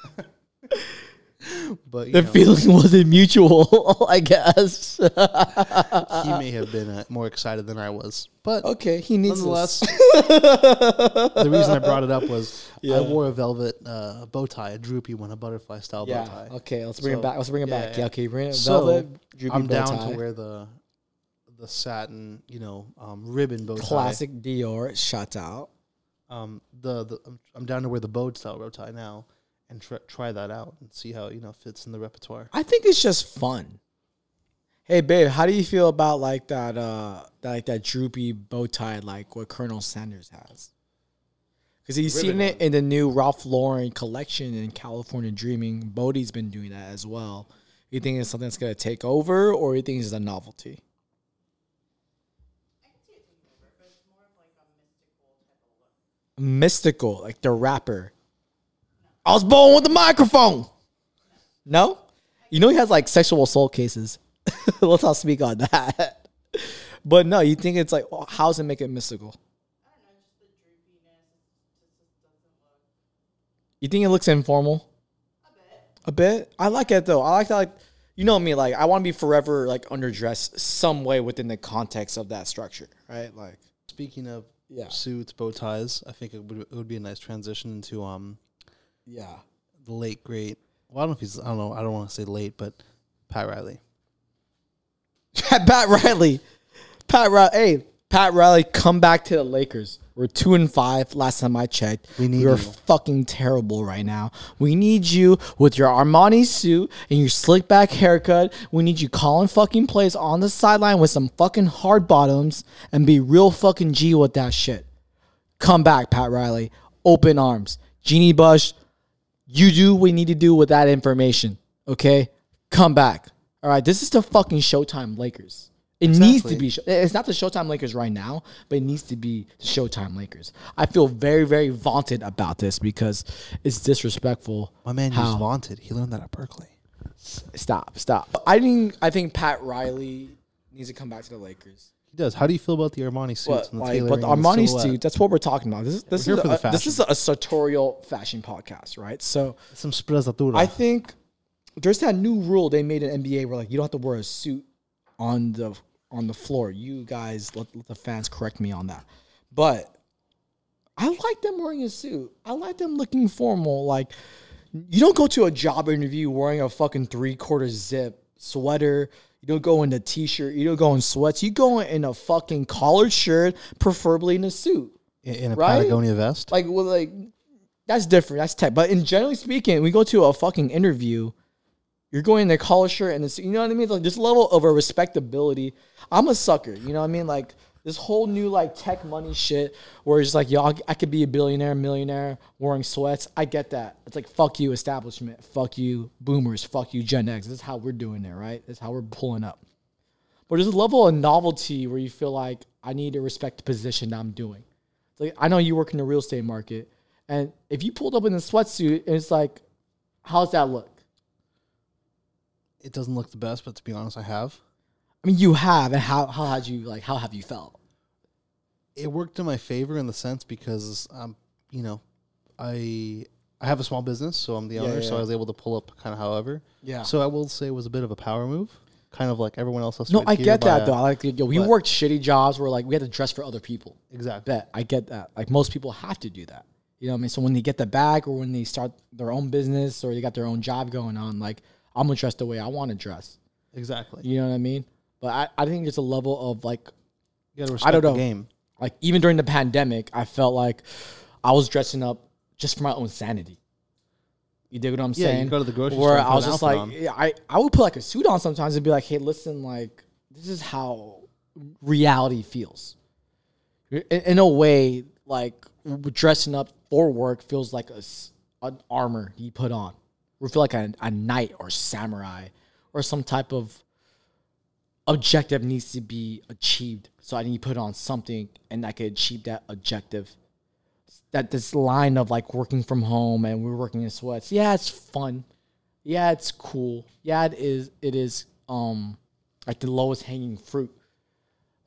but you The know, feeling wasn't mutual, I guess. he may have been uh, more excited than I was. But okay, he needs nonetheless, the reason I brought it up was Yeah. I wore a velvet uh, bow tie, a droopy one, a butterfly style yeah. bow tie. Okay, let's bring So, it back. Let's bring it yeah, back. yeah. Okay, bring it. So, Velvet, droopy I'm bow down tie. to wear the the satin, you know, um, ribbon bow tie. classic Dior. Shout out. Um, the, the I'm, I'm down to wear the bow style bow tie now, and try try that out and see how you know fits in the repertoire. I think it's just fun. Hey babe, how do you feel about like that uh that like that droopy bow tie like what Colonel Sanders has? Because he's seen Ribbon it in the new Ralph Lauren collection in California Dreaming. Bode's been doing that as well. You think it's something that's gonna take over, or you think it's a novelty? Mystical, like the rapper. I was born with the microphone. No, you know he has like sexual assault cases. Let's not speak on that. But no, you think it's like oh, how does it make it mystical? You think it looks informal? A bit. A bit. I like it though. I like that. Like you know me. Like I want to be forever like underdressed some way within the context of that structure, right? Like Speaking of Yeah. suits, bow ties, I think it would it would be a nice transition into um yeah. the late great. Well, I don't know if he's I don't know I don't want to say late, but Pat Riley. Pat Riley. Pat Riley. Hey, Pat Riley, come back to the Lakers. We're two and five. Last time I checked, We need You're you. fucking terrible right now. We need you with your Armani suit and your slick back haircut. We need you calling fucking plays on the sideline with some fucking hard bottoms and be real fucking G with that shit. Come back, Pat Riley. Open arms. Jeanie Buss, you do what you need to do with that information. Okay? Come back. All right. This is the fucking Showtime Lakers. It needs to be. Show- It's not the Showtime Lakers right now, but it needs to be the Showtime Lakers. I feel very, very vaunted about this because it's disrespectful. My man How? vaunted. He learned that at Berkeley. Stop, stop. I think I think Pat Riley needs to come back to the Lakers. He does. How do you feel about the Armani suits But and the like, but the Armani suit, that's what we're talking about. This is this is a, for the this is a sartorial fashion podcast, right? So Some sprezzatura. I think there's that new rule they made in NBA where like you don't have to wear a suit on the on the floor. You guys let, let the fans correct me on that. But I like them wearing a suit. I like them looking formal. Like you don't go to a job interview wearing a fucking three quarter zip sweater. You don't go in a t-shirt. You don't go in sweats. You go in a fucking collared shirt, preferably in a suit in, in a right? Patagonia vest. like well, like that's different. That's tech. But in generally speaking, we go to a fucking interview. You're going in a collar shirt and this, you know what I mean? Like this level of a respectability. I'm a sucker. You know what I mean? Like this whole new like tech money shit where it's like, I- I could be a billionaire, millionaire wearing sweats. I get that. It's like fuck you, establishment. Fuck you, boomers. Fuck you, Gen X. This is how we're doing it, right? This is how we're pulling up. But there's a level of novelty where you feel like I need to respect the position that I'm doing. It's like I know you work in the real estate market, and if you pulled up in a sweatsuit, and it's like, how's that look? it doesn't look the best, but to be honest, I have. I mean, you have, and how how had you like? How have you felt? It worked in my favor in the sense because um, you know, I I have a small business, so I'm the Yeah, owner, so yeah. I was able to pull up kind of however. Yeah. So I will say it was a bit of a power move, kind of like everyone else. has no, I get that though. I like yo, we worked shitty jobs where like we had to dress for other people. Exactly. Bet I get that. Like most people have to do that. You know what I mean? So when they get the bag or when they start their own business or they got their own job going on, like I'm gonna dress the way I want to dress. Exactly. You know what I mean? But I, I think it's a level of like You gotta respect I don't the know. game. like even during the pandemic, I felt like I was dressing up just for my own sanity. You dig what I'm Yeah, you saying? go to the grocery Where store and I put was an just outfit like, on. yeah, I I would put like a suit on sometimes and be like, hey, listen, like this is how reality feels. In, in a way, like w- dressing up for work feels like a s- an armor you put on. We feel like a, a knight or samurai or some type of objective needs to be achieved. So I need to put on something and I can achieve that objective. That this line of like working from home and we're working in sweats. Yeah, it's fun. Yeah, it's cool. Yeah, it is. It is. Um, like the lowest hanging fruit.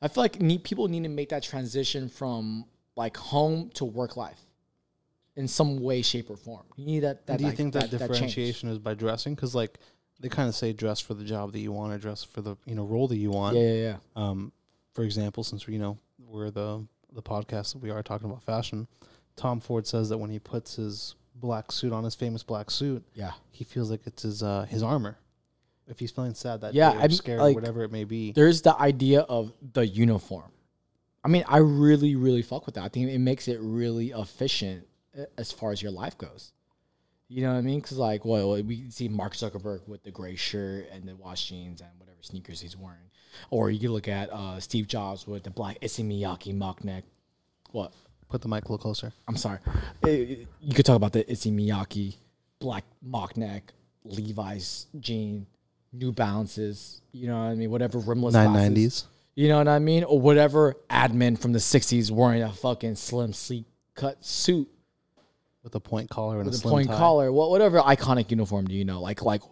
I feel like need, people need to make that transition from like home to work life. in some way, shape, or form. You need that. that do you that, think that, change. differentiation is by dressing? Because like they kind of say dress for the job that you want or dress for the you know role that you want. Yeah, yeah, yeah. Um, for example, since we you know we're the the podcast that we are talking about fashion, Tom Ford says that when he puts his black suit on, his famous black suit, Yeah. he feels like it's his uh, his armor. If he's feeling sad that Yeah, day or I'm- scared like, or whatever it may be. There's the idea of the uniform. I mean, I really, really fuck with that. I think it makes it really efficient uh, as far as your life goes. You know what I mean? Because like, well, we see Mark Zuckerberg with the gray shirt and the wash jeans and whatever sneakers he's wearing, or you can look at uh, Steve Jobs with the black Issey Miyake mock neck. What? Put the mic a little closer. I'm sorry. Uh, You could talk about the Issey Miyake black mock neck, Levi's jean, New Balances. You know what I mean? Whatever rimless Nine nineties. You know what I mean? Or whatever admin from the '60s wearing a fucking slim, sleek cut suit with a point collar and with a slim point tie. collar. What whatever iconic uniform do you know? Like like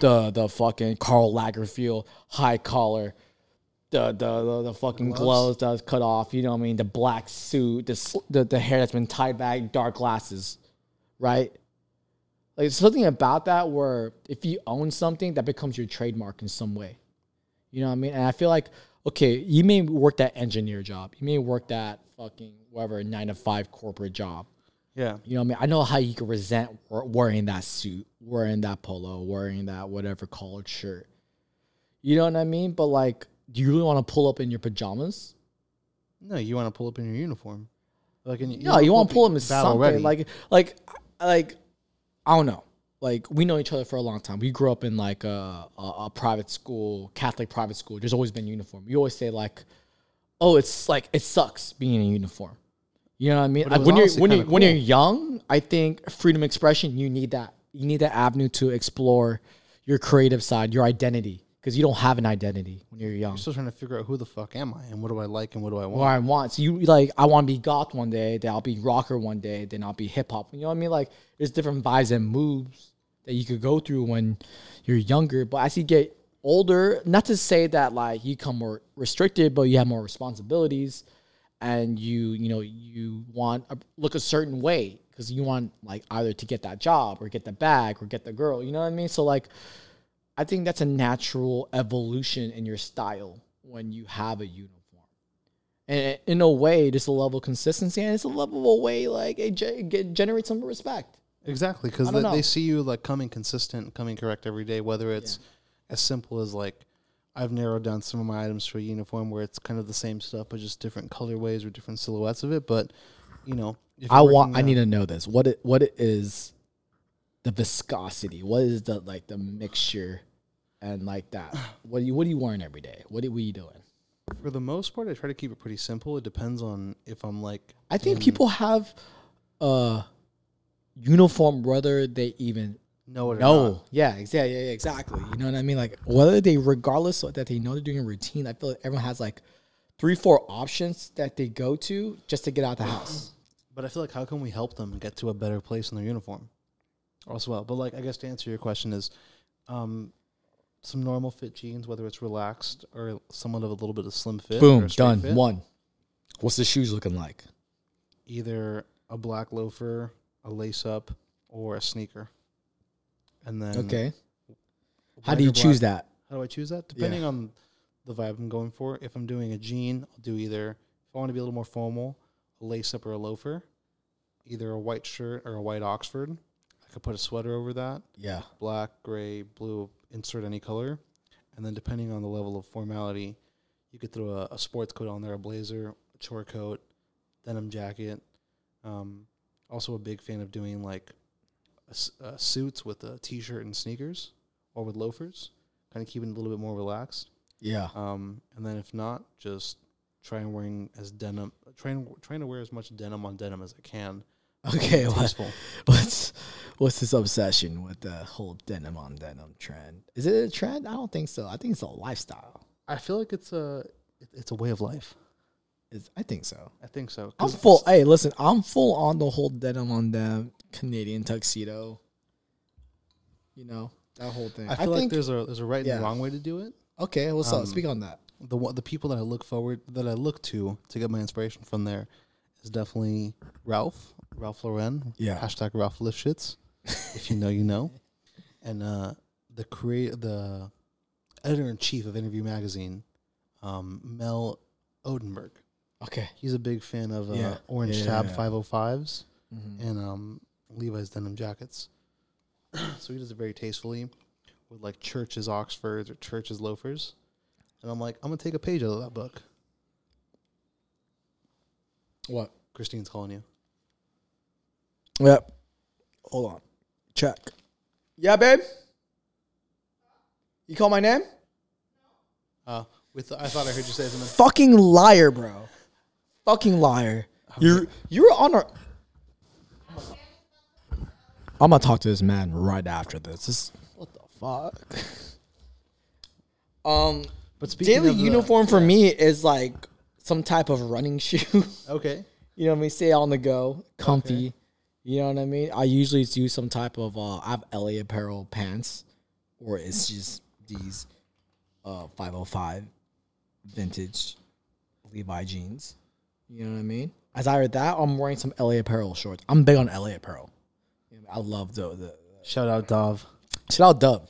the the fucking Karl Lagerfeld high collar. The, the, the, the fucking gloves. Gloves. that's cut off, you know what I mean? The black suit, the, sl- the the hair that's been tied back, dark glasses, right? Like there's something about that where if you own something, that becomes your trademark in some way. You know what I mean? And I feel like, okay, you may work that engineer job, you may work that fucking whatever nine to five corporate job. Yeah. You know what I mean? I know how you can resent wearing that suit, wearing that polo, wearing that whatever collared shirt. You know what I mean? But like, do you really want to pull up in your pajamas? No, you want to pull up in your uniform. Like in, No, you want to pull up in something ready. like, like, like, I don't know. Like we know each other for a long time. We grew up in like a, a, a private school, Catholic private school. There's always been uniform. You always say like, "Oh, it's like it sucks being in a uniform." You know what I mean? Was when you're when you kinda when you're young, I think freedom of expression. You need that. You need that avenue to explore your creative side, your identity, because you don't have an identity when you're young. You're still trying to figure out who the fuck am I and what do I like and what do I want. what I want. So you like, I want to be goth one day, then I'll be rocker one day, then I'll be hip hop. You know what I mean? Like, there's different vibes and moves that you could go through when you're younger. But as you get older, not to say that like you become more restricted, but you have more responsibilities, and you you know you want to look a certain way because you want like either to get that job or get the bag or get the girl. You know what I mean? So like. I think that's a natural evolution in your style when you have a uniform. And in a way, there's a level of consistency, and it's a level of a way like it, it generates some respect. Exactly, because they, they see you like coming consistent, coming correct every day. Whether it's as simple as like I've narrowed down some of my items for a uniform where it's kind of the same stuff, but just different colorways or different silhouettes of it. But you know, if I want. I uh, need to know this. What it what it is, the viscosity. What is the like the mixture, and like that. What do you what are you wearing every day? What are you doing? For the most part, I try to keep it pretty simple. It depends on if I'm like I think people have a uniform whether they even know it or No, not. yeah, exactly, yeah, yeah, exactly. You know what I mean? Like whether they, regardless of that they know they're doing a routine, I feel like everyone has like three, four options that they go to just to get out the house. But I feel like how can we help them get to a better place in their uniform, as well? But like I guess to answer your question is, um, some normal fit jeans, whether it's relaxed or somewhat of a little bit of slim fit. Boom, done. fit. One. What's the shoes looking like? either a black loafer, a lace up, or a sneaker. And then Okay. How do you black- choose that? How do I choose that? Depending on the vibe I'm going for. If I'm doing a jean, I'll do either if I want to be a little more formal, a lace up or a loafer, either a white shirt or a white Oxford. I could put a sweater over that, Yeah. black, gray, blue, insert any color. And then depending on the level of formality, you could throw a, a sports coat on there, a blazer, a chore coat, denim jacket. Um, also a big fan of doing like uh, suits with a t-shirt and sneakers or with loafers, kind of keeping it a little bit more relaxed. Yeah. Um, and then if not, just try and wearing as denim, trying trying to wear as much denim on denim as I can. Okay. What, what's what's this obsession with the whole denim on denim trend? Is it a trend? I don't think so. I think it's a lifestyle. I feel like it's a it's a way of life. Is I think so. I think so. I'm full. Hey, listen, I'm full on the whole denim on them Canadian tuxedo. You know that whole thing. I feel like there's a there's a right yeah. and wrong way to do it. okay. What's um, up? Speak on that. The the people that I look forward that I look to to get my inspiration from there is definitely Ralph Ralph Lauren. Yeah. Hashtag Ralph Lifshitz. if you know, you know. And uh, the create the editor in chief of Interview Magazine, um, Mel Ottenberg. Okay. He's a big fan of uh, Yeah. Orange Yeah, Tab yeah, yeah. 505s Mhm. and um, Levi's denim jackets. so he does it very tastefully with like Church's Oxfords or Church's loafers. And I'm like, I'm gonna take a page out of that book. What? Christine's calling you. Yep. Hold on. Check. Yeah, babe. You call my name? Uh, with the, I thought I heard you say something. Fucking liar, bro. Fucking liar. You're you're on our. I'm gonna talk to this man right after this. This what the fuck? Um, But speaking daily of the- uniform for me is like some type of running shoe. Okay. You know what I mean? Stay on the go, comfy. You know what I mean? I usually do some type of uh I have LA apparel pants or it's just these uh 505 vintage Levi jeans. You know what I mean? As either that I'm wearing some LA apparel shorts. I'm big on LA apparel. I love the, the Shout out Dov. Shout out Dov.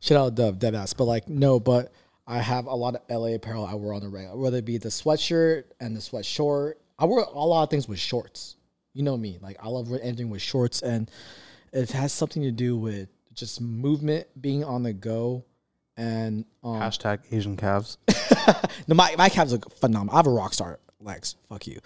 Shout out Dov, dead ass. But like, no, but I have a lot of LA apparel I wear on the regular, whether it be the sweatshirt and the sweat short. I wear a lot of things with shorts. You know me. Like, I love anything with shorts, and it has something to do with just movement, being on the go, and um, Hashtag Asian calves. no, my my calves look phenomenal. I have a rock star legs. Fuck you.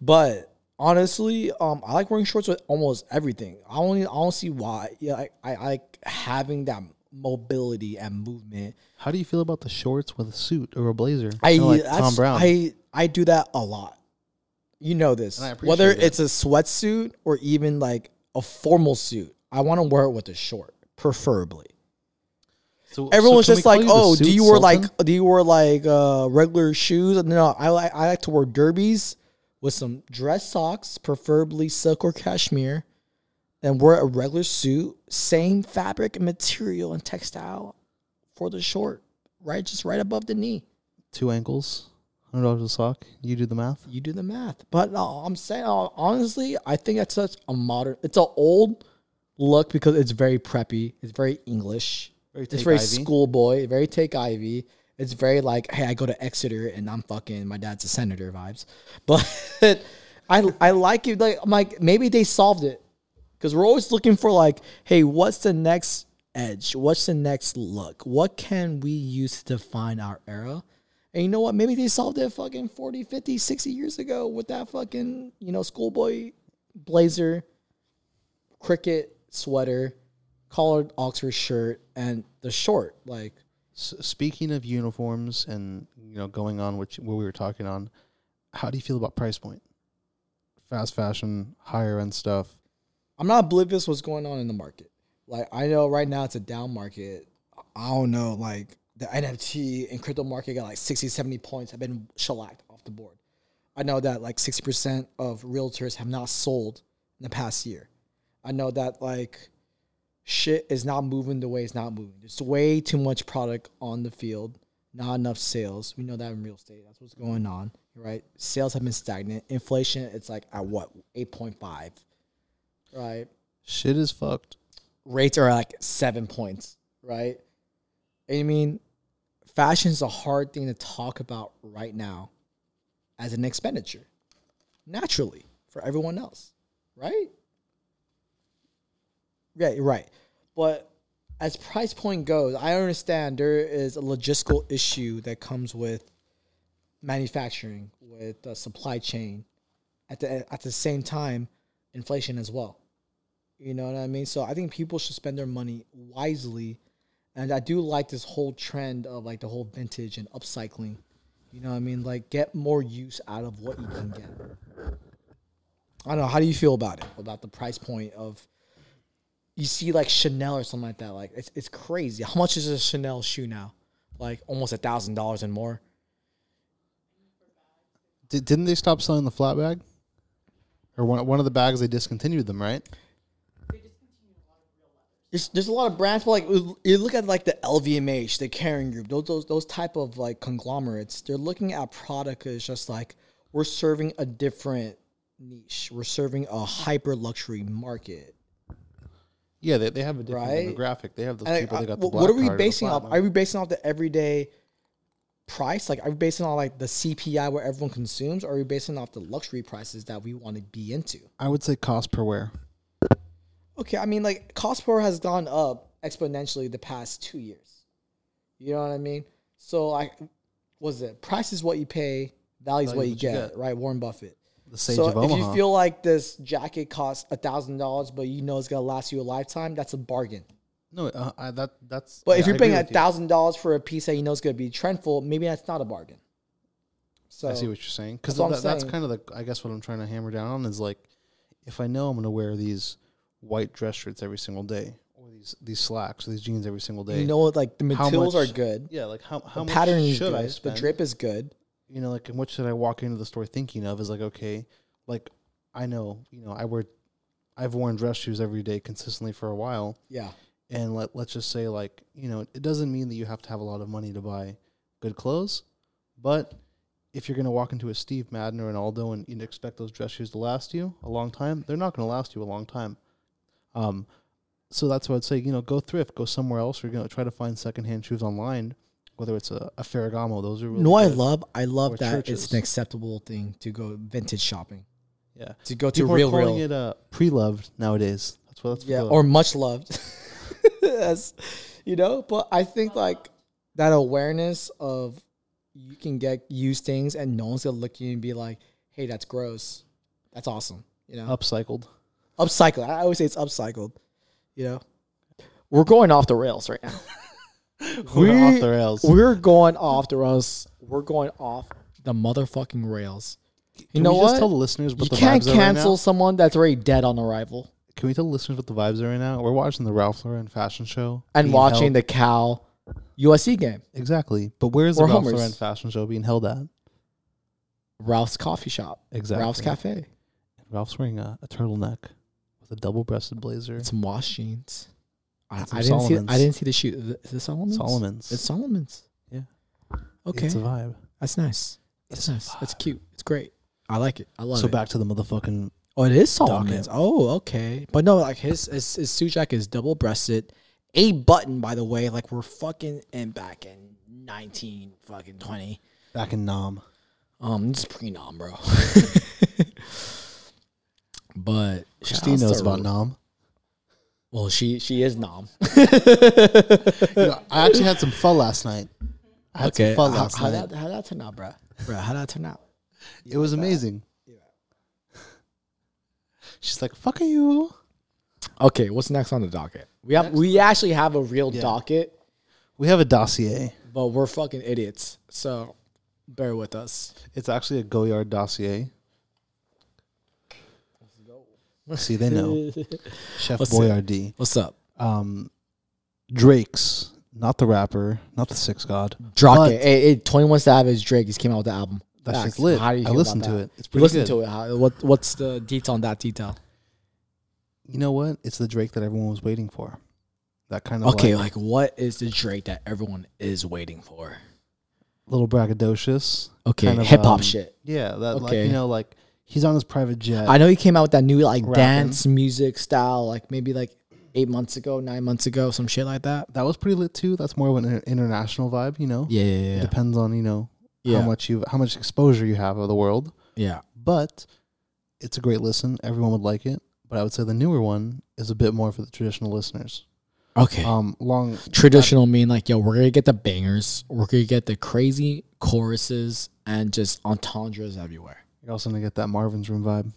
But honestly, um, I like wearing shorts with almost everything. I only I don't see why. Yeah, I, I, I like having that mobility and movement. How do you feel about the shorts with a suit or a blazer? I Kinda like Thom Browne. I I do that a lot. You know this. And I appreciate Whether it. it's a sweatsuit or even like a formal suit, I want to wear it with a short, preferably. so, Everyone's so just like, "Oh, do you wear sultan? like do you wear like uh, regular shoes?" No, I like I like to wear derbies with some dress socks, preferably silk or cashmere, and wear a regular suit, same fabric and material and textile for the short, right, just right above the knee. two ankles, hundred dollars a sock? You do the math. You do the math, but no, I'm saying uh, honestly, I think it's such a modern. It's an old look because it's very preppy. It's very English. Very It's very schoolboy, very take Ivy. It's very like, hey, I go to Exeter and I'm fucking my dad's a senator vibes. But I I like it. Like I'm like maybe they solved it because we're always looking for like, hey, what's the next edge? What's the next look? What can we use to define our era? And you know what? Maybe they solved it fucking 40, 50, 60 years ago with that fucking, you know, schoolboy blazer, cricket sweater, collared Oxford shirt, and the short. Like, Speaking of uniforms and you know going on which what we were talking on, how do you feel about price point? Fast fashion, higher end stuff. I'm not oblivious what's going on in the market. Like, I know right now it's a down market. I don't know, like, the NFT and crypto market got like 60, 70 points have been shellacked off the board. I know that like 60% of realtors have not sold in the past year. I know that like shit is not moving the way it's not moving. There's way too much product on the field, not enough sales. We know that in real estate. That's what's going on, right? Sales have been stagnant. Inflation, it's like at what, 8.5, right? Shit is fucked. Rates are like seven points, right? I mean, fashion is a hard thing to talk about right now as an expenditure, naturally, for everyone else, right? Yeah, right. But as price point goes, I understand there is a logistical issue that comes with manufacturing, with the supply chain. At the at the same time, inflation as well. You know what I mean? So I think people should spend their money wisely. And I do like this whole trend of like the whole vintage and upcycling. You know what I mean? Like get more use out of what you can get. I don't know. How do you feel about it? About the price point of you see like Chanel or something like that. Like it's it's crazy. How much is a Chanel shoe now? Like almost a thousand dollars and more. Did, didn't they stop selling the flat bag? Or one one of the bags they discontinued them, right? There's, there's a lot of brands, but like you look at like the LVMH, the Kering Group, those those those type of like conglomerates. They're looking at product as just like we're serving a different niche. We're serving a hyper luxury market. Yeah, they, they have a different Right? demographic. They have those And, people uh, that got the black what are we card basing off? Are we basing off the everyday price? Like, are we basing on like the CPI where everyone consumes, or are we basing off the luxury prices that we want to be into? I would say cost per wear. Okay, I mean, like cost per wear has gone up exponentially the past two years. You know what I mean? So, like, was it price is what you pay, value is what you get, right? Warren Buffett. The sage so of if Omaha. you feel like this jacket costs a thousand dollars, but you know it's gonna last you a lifetime, that's a bargain. no, uh, I, that that's. But I- if you're paying a thousand dollars for a piece that you know is gonna be trendful, maybe that's not a bargain. So I see what you're saying because That's that, that's kind of the I guess what I'm trying to hammer down on is like if I know I'm going to wear these white dress shirts every single day or these these slacks or these jeans every single day. you know what, like the materials much- are good. yeah, like how how The much pattern is should good. I The drip is good. You know, like and what should I walk into the store thinking of is like okay, like I know you know I wear I've worn dress shoes every day consistently for a while. Yeah. and let let's just say like you know it doesn't mean that you have to have a lot of money to buy good clothes, but if you're gonna walk into a Steve Madden or an Aldo and you expect those dress shoes to last you a long time, they're not gonna last you a long time. Um, so that's what I'd say. You know, go thrift, go somewhere else, or you know, try to find secondhand shoes online, whether it's a, a Ferragamo. Those are really no, I good. love I love Or that it's an acceptable thing to go vintage shopping. Yeah, To go to people real are calling real. it uh, pre-loved nowadays. That's what that's yeah, or much loved. That's you know, but I think like that awareness of you can get used things and no one's gonna look at you and be like, "Hey, that's gross." That's awesome. You know, upcycled. upcycled. I always say it's upcycled. You know, we're going off the rails right now. We're We- off the rails. We're going off the rails. We're going off the motherfucking rails. You Can know we what? just tell the listeners what you the can't vibes are right now? cancel someone that's already dead on arrival. Can we tell the listeners what the vibes are right now? We're watching the Ralph Lauren fashion show And watching held- the Cal USC game, exactly. But where's Or the Ralph. Lauren fashion show being held at? Ralph's coffee shop, Exactly. Ralph's Cafe. Ralph's wearing a, a turtleneck with a double-breasted blazer. and Some wash jeans. I, I didn't see. I didn't see the shoot. Is it Solomon's? Solomon's. It's Solomon's. Yeah. Okay, It's a vibe. that's nice. It's That's a nice. It's vibe. cute. It's great. I like it. I love So it. So back to the motherfucking. Oh, it is Solomon's. Oh, okay. But no, like his his, his suit jacket is double breasted, a button. By the way, like we're fucking in back in nineteen fucking twenty. Back in Nam. Um, it's pre nom, bro. but Christine knows about Nam. Well, she she is nom. You know, I actually had some fun last night. I had okay, some fun how, last how night. that how that turn out, bro? Bro, how that turn out? it was amazing. She's like, "Fuck are you?" Okay, what's next on the docket? We have we actually have a real Yeah. docket, We have a dossier. but we're fucking idiots. So bear with us. It's actually a Goyard dossier. See, they know. Chef Let's see. Boyardee. What's up? Um, Drake's, not the rapper, not the Six God. Drake. But- Hey, hey, 21 Savage Drake just came out with the album. That's Facts. shit's lit. How do you I feel listened to that? it. It's You pretty listen good. to it. How, what what's the detail on that detail? You know what? It's the Drake that everyone was waiting for. That kind of Okay, like, like what is the Drake that everyone is waiting for? little braggadocious. Okay, Kind of, hip hop um, shit. Yeah, that like Okay. you know, like he's on his private jet. I know he came out with that new like Rapping. dance music style, like maybe like eight months ago, nine months ago, some shit like that. that was pretty lit too. That's more of an international vibe, you know. Yeah, yeah, It depends on you know yeah. how much you how much exposure you have of the world. yeah. But it's a great listen. Everyone would like it. But I would say the newer one is a bit more for the traditional listeners. Okay. Um, long Traditional mean like yo, we're gonna get the bangers, we're gonna get the crazy choruses and just entendres everywhere. You're also gonna get that Marvin's Room vibe.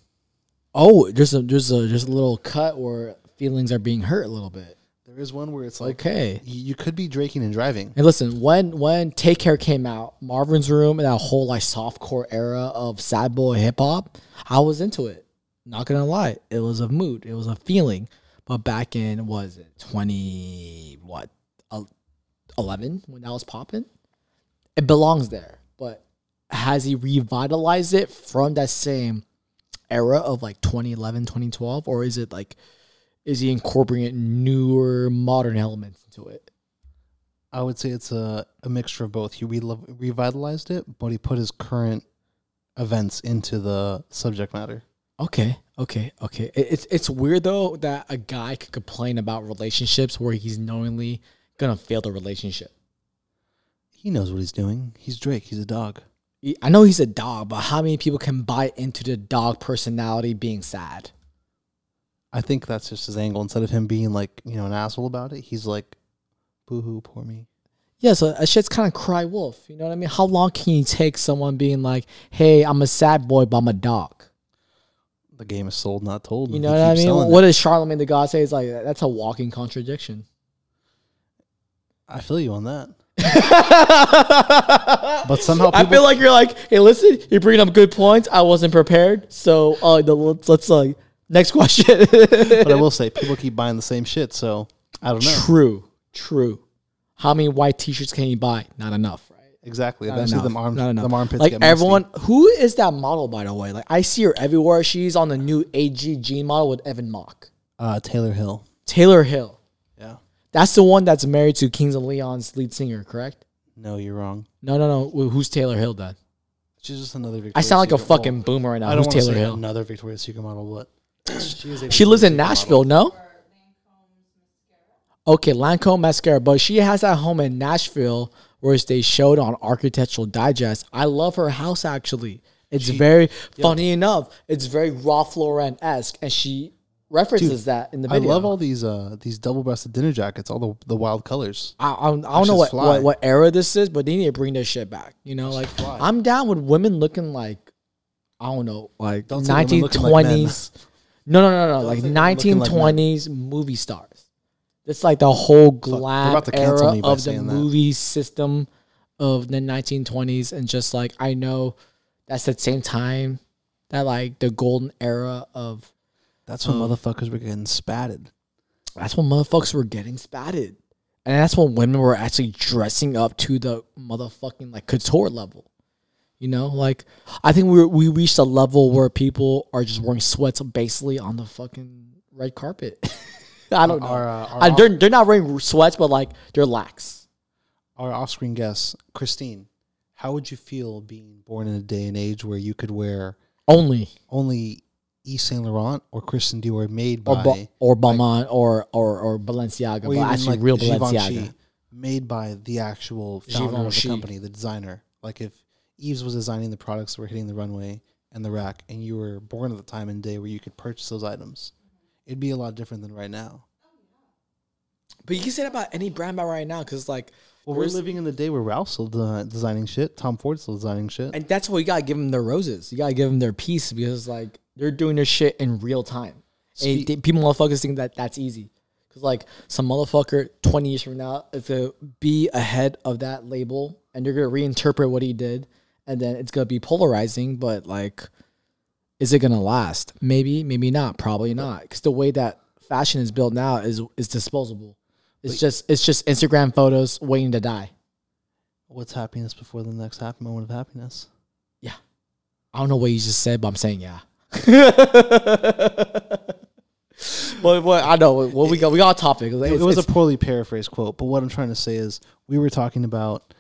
Oh, just a there's a there's a little cut where feelings are being hurt a little bit. There is one where it's like okay. you could be drinking and driving. And listen, when when Take Care came out, Marvin's Room and that whole like softcore era of sad boy hip hop, I was into it. Not gonna lie, it was a mood, it was a feeling. But back in was it twenty what eleven when that was popping, it belongs there. But has he revitalized it from that same era of like 2011, 2012, or is it like is he incorporating newer modern elements into it? I would say it's a, a mixture of both. He re- revitalized it, but he put his current events into the subject matter. Okay, okay, okay. It's it's weird though that a guy could complain about relationships where he's knowingly gonna fail the relationship. He knows what he's doing. He's Drake. He's a dog. I know he's a dog, but how many people can buy into the dog personality being sad? I think that's just his angle. Instead of him being like, you know, an asshole about it, he's like, boo hoo, poor me. Yeah, so that shit's kind of cry wolf. You know what I mean? How long can you take someone being like, "Hey, I'm a sad boy, but I'm a dog"? The game is sold, not told. You know what I mean? What it. does Charlemagne the God say? It's like that's a walking contradiction. I feel you on that. but somehow I feel like you're like, hey, listen, you're bringing up good points. I wasn't prepared, so uh, the, let's let's uh, next question. But I will say, people keep buying the same shit. So I don't know. True, true. How many white T-shirts can you buy? Not enough, right? Exactly. Not Eventually, enough. them arms, Not enough. them armpits like get musty. everyone, who is that model by the way? Like I see her everywhere. She's on the new AGG model with Evan Mock, Uh, Taylor Hill. Taylor Hill. That's the one that's married to Kings of Leon's lead singer, correct? No, you're wrong. No, no, no. Wh- Who's Taylor Hill then? She's just another Victoria's I sound like a Secret fucking model. boomer right now. I don't Who's want Taylor say Hill? another Victoria's Secret model. What? She, is a She lives in Secret Nashville, model. no? Okay, Lancome mascara, but she has that home in Nashville, where they showed on Architectural Digest. I love her house actually. It's very funny enough. It's very Ralph Lauren esque, and she references that in the video. I love all these uh these double breasted dinner jackets, all the the wild colors. I, I, I don't know what, what what era this is, but they need to bring this shit back. You know, like. I'm down with women looking like I don't know, like Don't say women looking like 1920s. no, no, no, no, like say women looking like 1920s movie stars. It's like the whole glam about to cancel era of the saying that. movie system of the 1920s, and just like I know that's the same time that like the golden era of That's when Um, motherfuckers were getting spatted. that's when motherfuckers were getting spatted. And that's when women were actually dressing up to the motherfucking like couture level. You know, like I think we we reached a level where people are just wearing sweats basically on the fucking red carpet. I don't know. Our uh, our, I, they're they're not wearing sweats, but like they're lax. our off-screen guest, Christine. How would you feel being born in a day and age where you could wear Only only Yves Saint Laurent or Christian Dior made or by ba- or Balmain or or or Balenciaga, or actually like real Givenchy, Balenciaga. made by the actual founder of the company, the designer. Like if Yves was designing the products that were hitting the runway and the rack, and you were born at the time and day where you could purchase those items, it'd be a lot different than right now. But you can say that about any brand about right now because like Well, we're living in the day where Ralph's still de- designing shit, Tom Ford's still designing shit. And that's why you gotta give them their roses. You gotta give them their peace because like they're doing this shit in real time. And Spe- they- people motherfuckers think that that's easy. Cause like some motherfucker twenty years from now is gonna be ahead of that label, and they're gonna reinterpret what he did, and then it's gonna be polarizing. But like, is it gonna last? Maybe, maybe not. Probably not. Because the way that fashion is built now is is disposable. It's just it's just Instagram photos waiting to die. What's happiness before the next happy moment of happiness? Yeah, I don't know what you just said, but I'm saying yeah. but what I know what we got we got a topic. It, it was a poorly paraphrased quote, but what I'm trying to say is we were talking about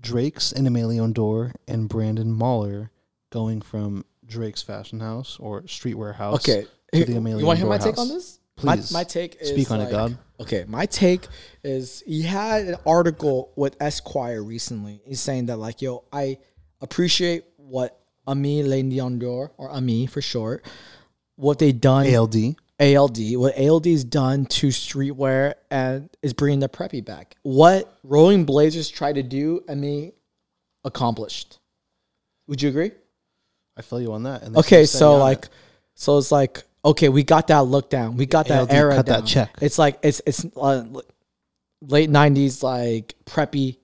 Drake's and Leon Dore and Brandon Mahler going from Drake's fashion house or streetwear house. okay. to the you want to hear my Dor take on this? Please My, my take is speak on it, God. Okay, my take is he had an article with Esquire recently. He's saying that like, yo, I appreciate what Aimé Leon Dore or Aimé for short, what they done ALD. ALD, what ALD's done to streetwear and is bringing the preppy back. What Rowing Blazers tried to do, I mean, accomplished. Would you agree? I feel you on that. And Okay, so like, it. so it's like, okay, we got that look down, we got that ALD era cut that check. It's like it's it's uh, late '90s, like preppy,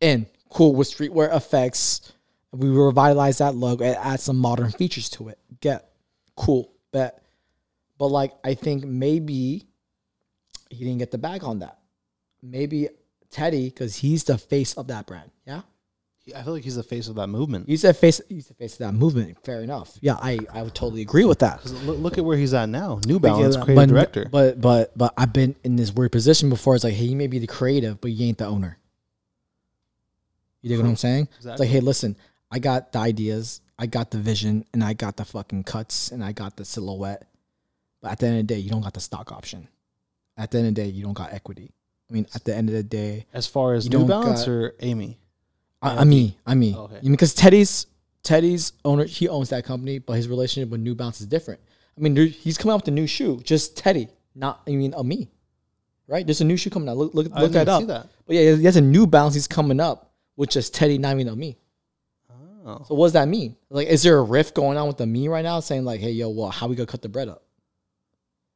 in cool with streetwear effects. We revitalize that look and add some modern features to it. Get cool, bet. But like, I think maybe he didn't get the bag on that. Maybe Teddy, because he's the face of that brand. Yeah, I feel like he's the face of that movement. he's the face. He's the face of that movement. Fair enough. Yeah, I I would totally agree with that. look, look at where he's at now. New Balance Yeah, creative but, director. But but but I've been in this weird position before. It's like, hey, you may be the creative, but you ain't the owner. You dig what I'm saying? It's like, hey, listen, I got the ideas, I got the vision, and I got the fucking cuts, and I got the silhouette. But at the end of the day, you don't got the stock option. At the end of the day, you don't got equity. I mean, at the end of the day, As far as New Balance got- or Aimé? I, mean, I mean, oh, Okay. I mean, because Teddy's Teddy's owner, he owns that company, but his relationship with New Balance is different. I mean, he's coming out with a new shoe, just Teddy, not I mean, a me, right? There's a new shoe coming out. Look, look, look that up. that. But yeah, he has a New Balance. He's coming up with just Teddy, not even a me. Oh. So what does that mean? Like, is there a rift going on with the me right now, saying like, hey, yo, well, how we gonna cut the bread up?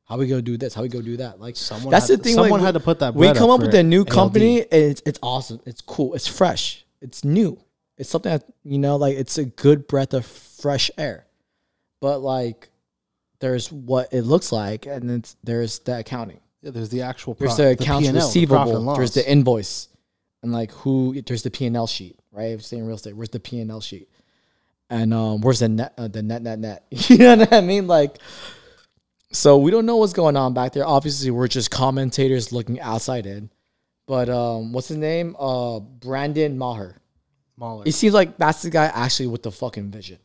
How we gonna do this? How we gonna do that? Like, Someone that's had the to- thing. Someone we- had to put that. we come up for with a new ALD. company and it's, it's awesome it's cool it's fresh it's new it's something that you know like it's a good breath of fresh air but like there's what it looks like and then there's the accounting Yeah, there's the actual. there's pro- the accounts P&L, the receivable there's the invoice and like who there's the p&l sheet right? If you're saying real estate where's the p&l sheet? And um where's the net uh, the net net net? You know what i mean? Like so we don't know what's going on back there. Obviously we're just commentators looking outside in. But um what's his name? Uh brandon maher. Mahler. it seems like that's the guy actually with the fucking vision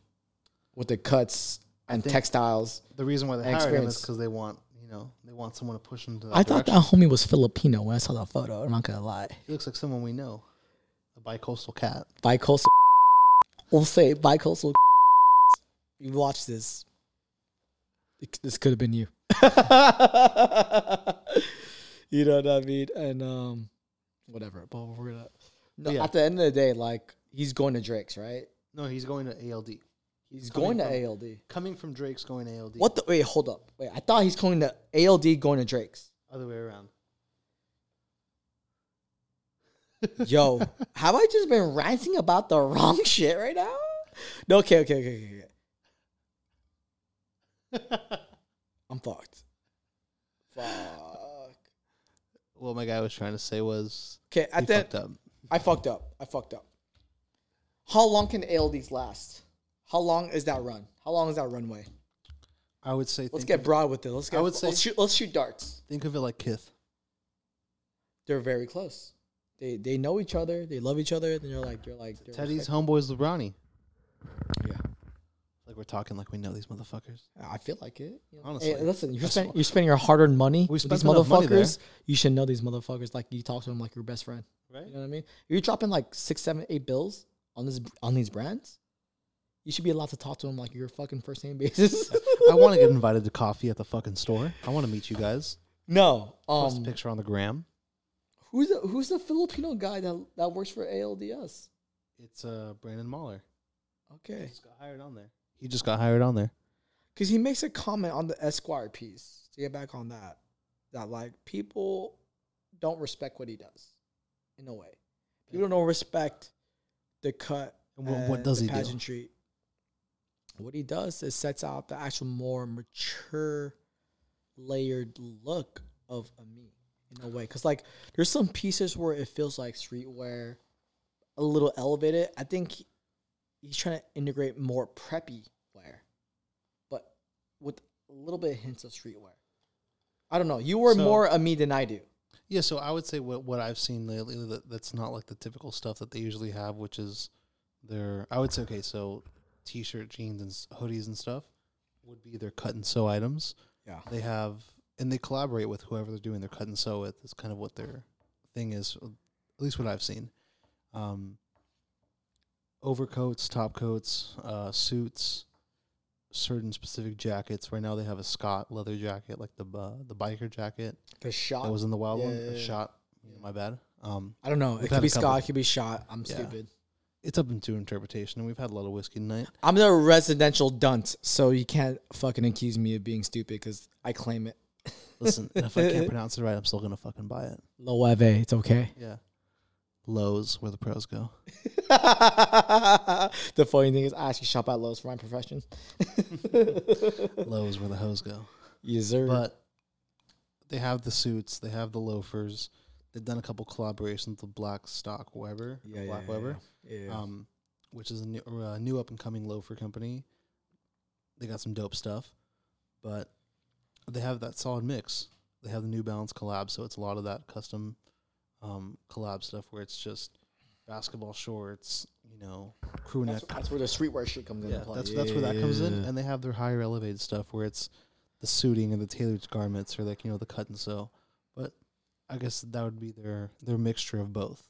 with the cuts and textiles The reason why they hired him experience. is because they want know they want someone to push them to that i thought that direction. homie was filipino when i saw that photo i'm not gonna lie He looks like someone we know, a bicoastal cat. bicoastal. We'll say bicoastal. You watch this. It- This could have been you. you know what I mean? And um, whatever. But we're gonna. No, Yeah. At the end of the day, like he's going to Drake's, right? No, he's going to ALD. He's going to from- ALD. Coming from Drake's, going to ALD. What the? Wait, hold up. Wait, I thought he's going to ALD, going to Drake's. Other way around. Yo, have I just been ranting about the wrong shit right now? No, okay, okay, okay, okay. okay. I'm fucked. Fuck. what my guy was trying to say was Okay, at the fucked up. I fucked up. I fucked up. How long can ALDs last? How long is that run? How long is that runway? I would say. Let's think get of, broad with it. Let's get. I would say- let's shoot. Let's shoot darts. think of it like Kith. They're very close. They they know each other. They love each other. Then you're like you're like they're Teddy's homeboys LeBronny. Yeah, Like we're talking like we know these motherfuckers. I feel like it. You know? Honestly. hey, listen, you're That's wh- you're spending your hard-earned money We with spent these enough money there. motherfuckers. You should know these motherfuckers. Like you talk to them like your best friend. Right? You know what I mean? You're dropping like six, seven, eight bills on this on these brands, you should be allowed to talk to them like your fucking first name basis. I want to get invited to coffee at the fucking store. I want to meet you guys. no, Post um, a picture on the gram. who's the, who's the Filipino guy that that works for ALDS? It's uh Brandon Mahler. Okay, He just got hired on there. He just got hired on there. because he makes a comment on the Esquire piece. To get back on that, that like people don't respect what he does, in a way. People don't respect the cut. And what, what and does the he do? pageantry. What he does is sets out the actual more mature, layered look of Aimé in a way. Because like there's some pieces where it feels like streetwear, a little elevated. I think he- he's trying to integrate more preppy wear, but with a little bit of hints of streetwear. I don't know. You were So- more Aimé than I do. Yeah, so I would say what what I've seen lately that that's not like the typical stuff that they usually have, which is their I would say okay, so t-shirt, jeans, and hoodies and stuff would be their cut and sew items. Yeah. They have and they collaborate with whoever they're doing their cut and sew with. Is kind of what their thing is, at least what I've seen. Um, overcoats, top coats, uh, suits, certain specific jackets. Right now they have a Scott leather jacket, like the uh, the biker jacket The Schott. that was in the wild one. Yeah, a yeah, yeah. Schott. My bad. Um, I don't know. It could be. Scott. It could be Schott. I'm stupid. It's up into interpretation, and we've had a lot of whiskey tonight. I'm the residential dunce, so you can't fucking accuse me of being stupid because I claim it. Listen, if I can't pronounce it right, I'm still gonna fucking buy it. Loewe, it's okay. Yeah. Lowe's, where the pros go. the funny thing is, I actually shop at Lowe's for my profession. Lowe's, where the hoes go. yes, sir. But they have the suits, they have the loafers. They've done a couple collaborations with Blackstock Weber, yeah, Black yeah, Weber, yeah, yeah. um, which is a new, or a new up and coming loafer company. They got some dope stuff, but they have that solid mix. They have the New Balance collab, so it's a lot of that custom um, collab stuff where it's just basketball shorts, you know, crew neck. That's, that's where the streetwear shit comes Yeah, into play. that's that's where that comes in, and they have their higher elevated stuff where it's the suiting and the tailored garments, or like you know the cut and sew. But I guess that would be their their mixture of both.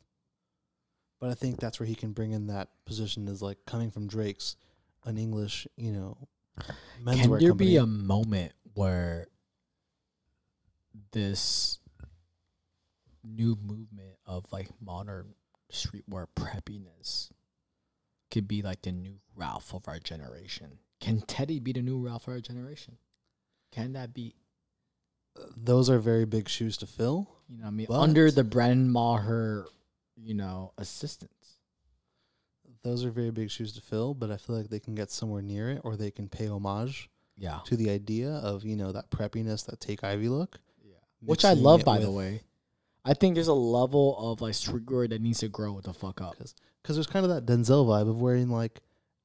But I think that's where he can bring in that position is like coming from Drake's, an English, you know, menswear Can there company. be a moment where this new movement of like modern streetwear preppiness could be like the new Ralph of our generation? Can Teddy be the new Ralph of our generation? Can that be? Those are very big shoes to fill. You know, what I mean, under the Brandon Maher, you know, assistance. Those are very big shoes to fill, but I feel like they can get somewhere near it, or they can pay homage Yeah, to the idea of you know that preppiness, that take Ivy look. yeah. Which I love, by the way. I think there's a level of like streetwear that needs to grow the fuck up. because there's kind of that Denzel vibe of wearing like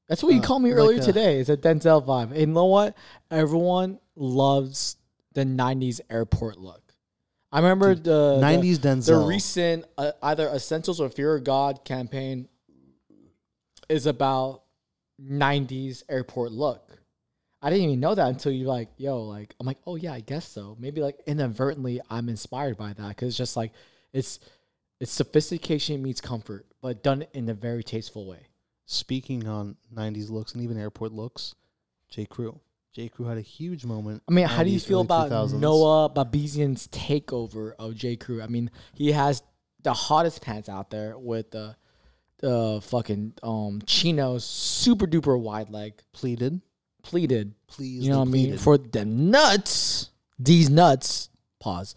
That's what you Uh, called me like earlier today. Is a Denzel vibe. And you know what? Everyone loves the '90s airport look. I remember Dude, the '90s the, Denzel. the recent uh, either Essentials or Fear of God campaign is about '90s airport look. I didn't even know that until you like, yo, like I'm like, oh yeah, I guess so. Maybe like inadvertently, I'm inspired by that because it's just like it's it's sophistication meets comfort, but done in a very tasteful way. Speaking on '90s looks and even airport looks, J. Crew. J. Crew had a huge moment. I mean, how do you feel about 2000s. Noah Babenzien's takeover of J. Crew? I mean, he has the hottest pants out there with the the fucking um chinos, super duper wide leg, pleaded? pleated. Please, You know what I mean? For them nuts, these nuts. Pause.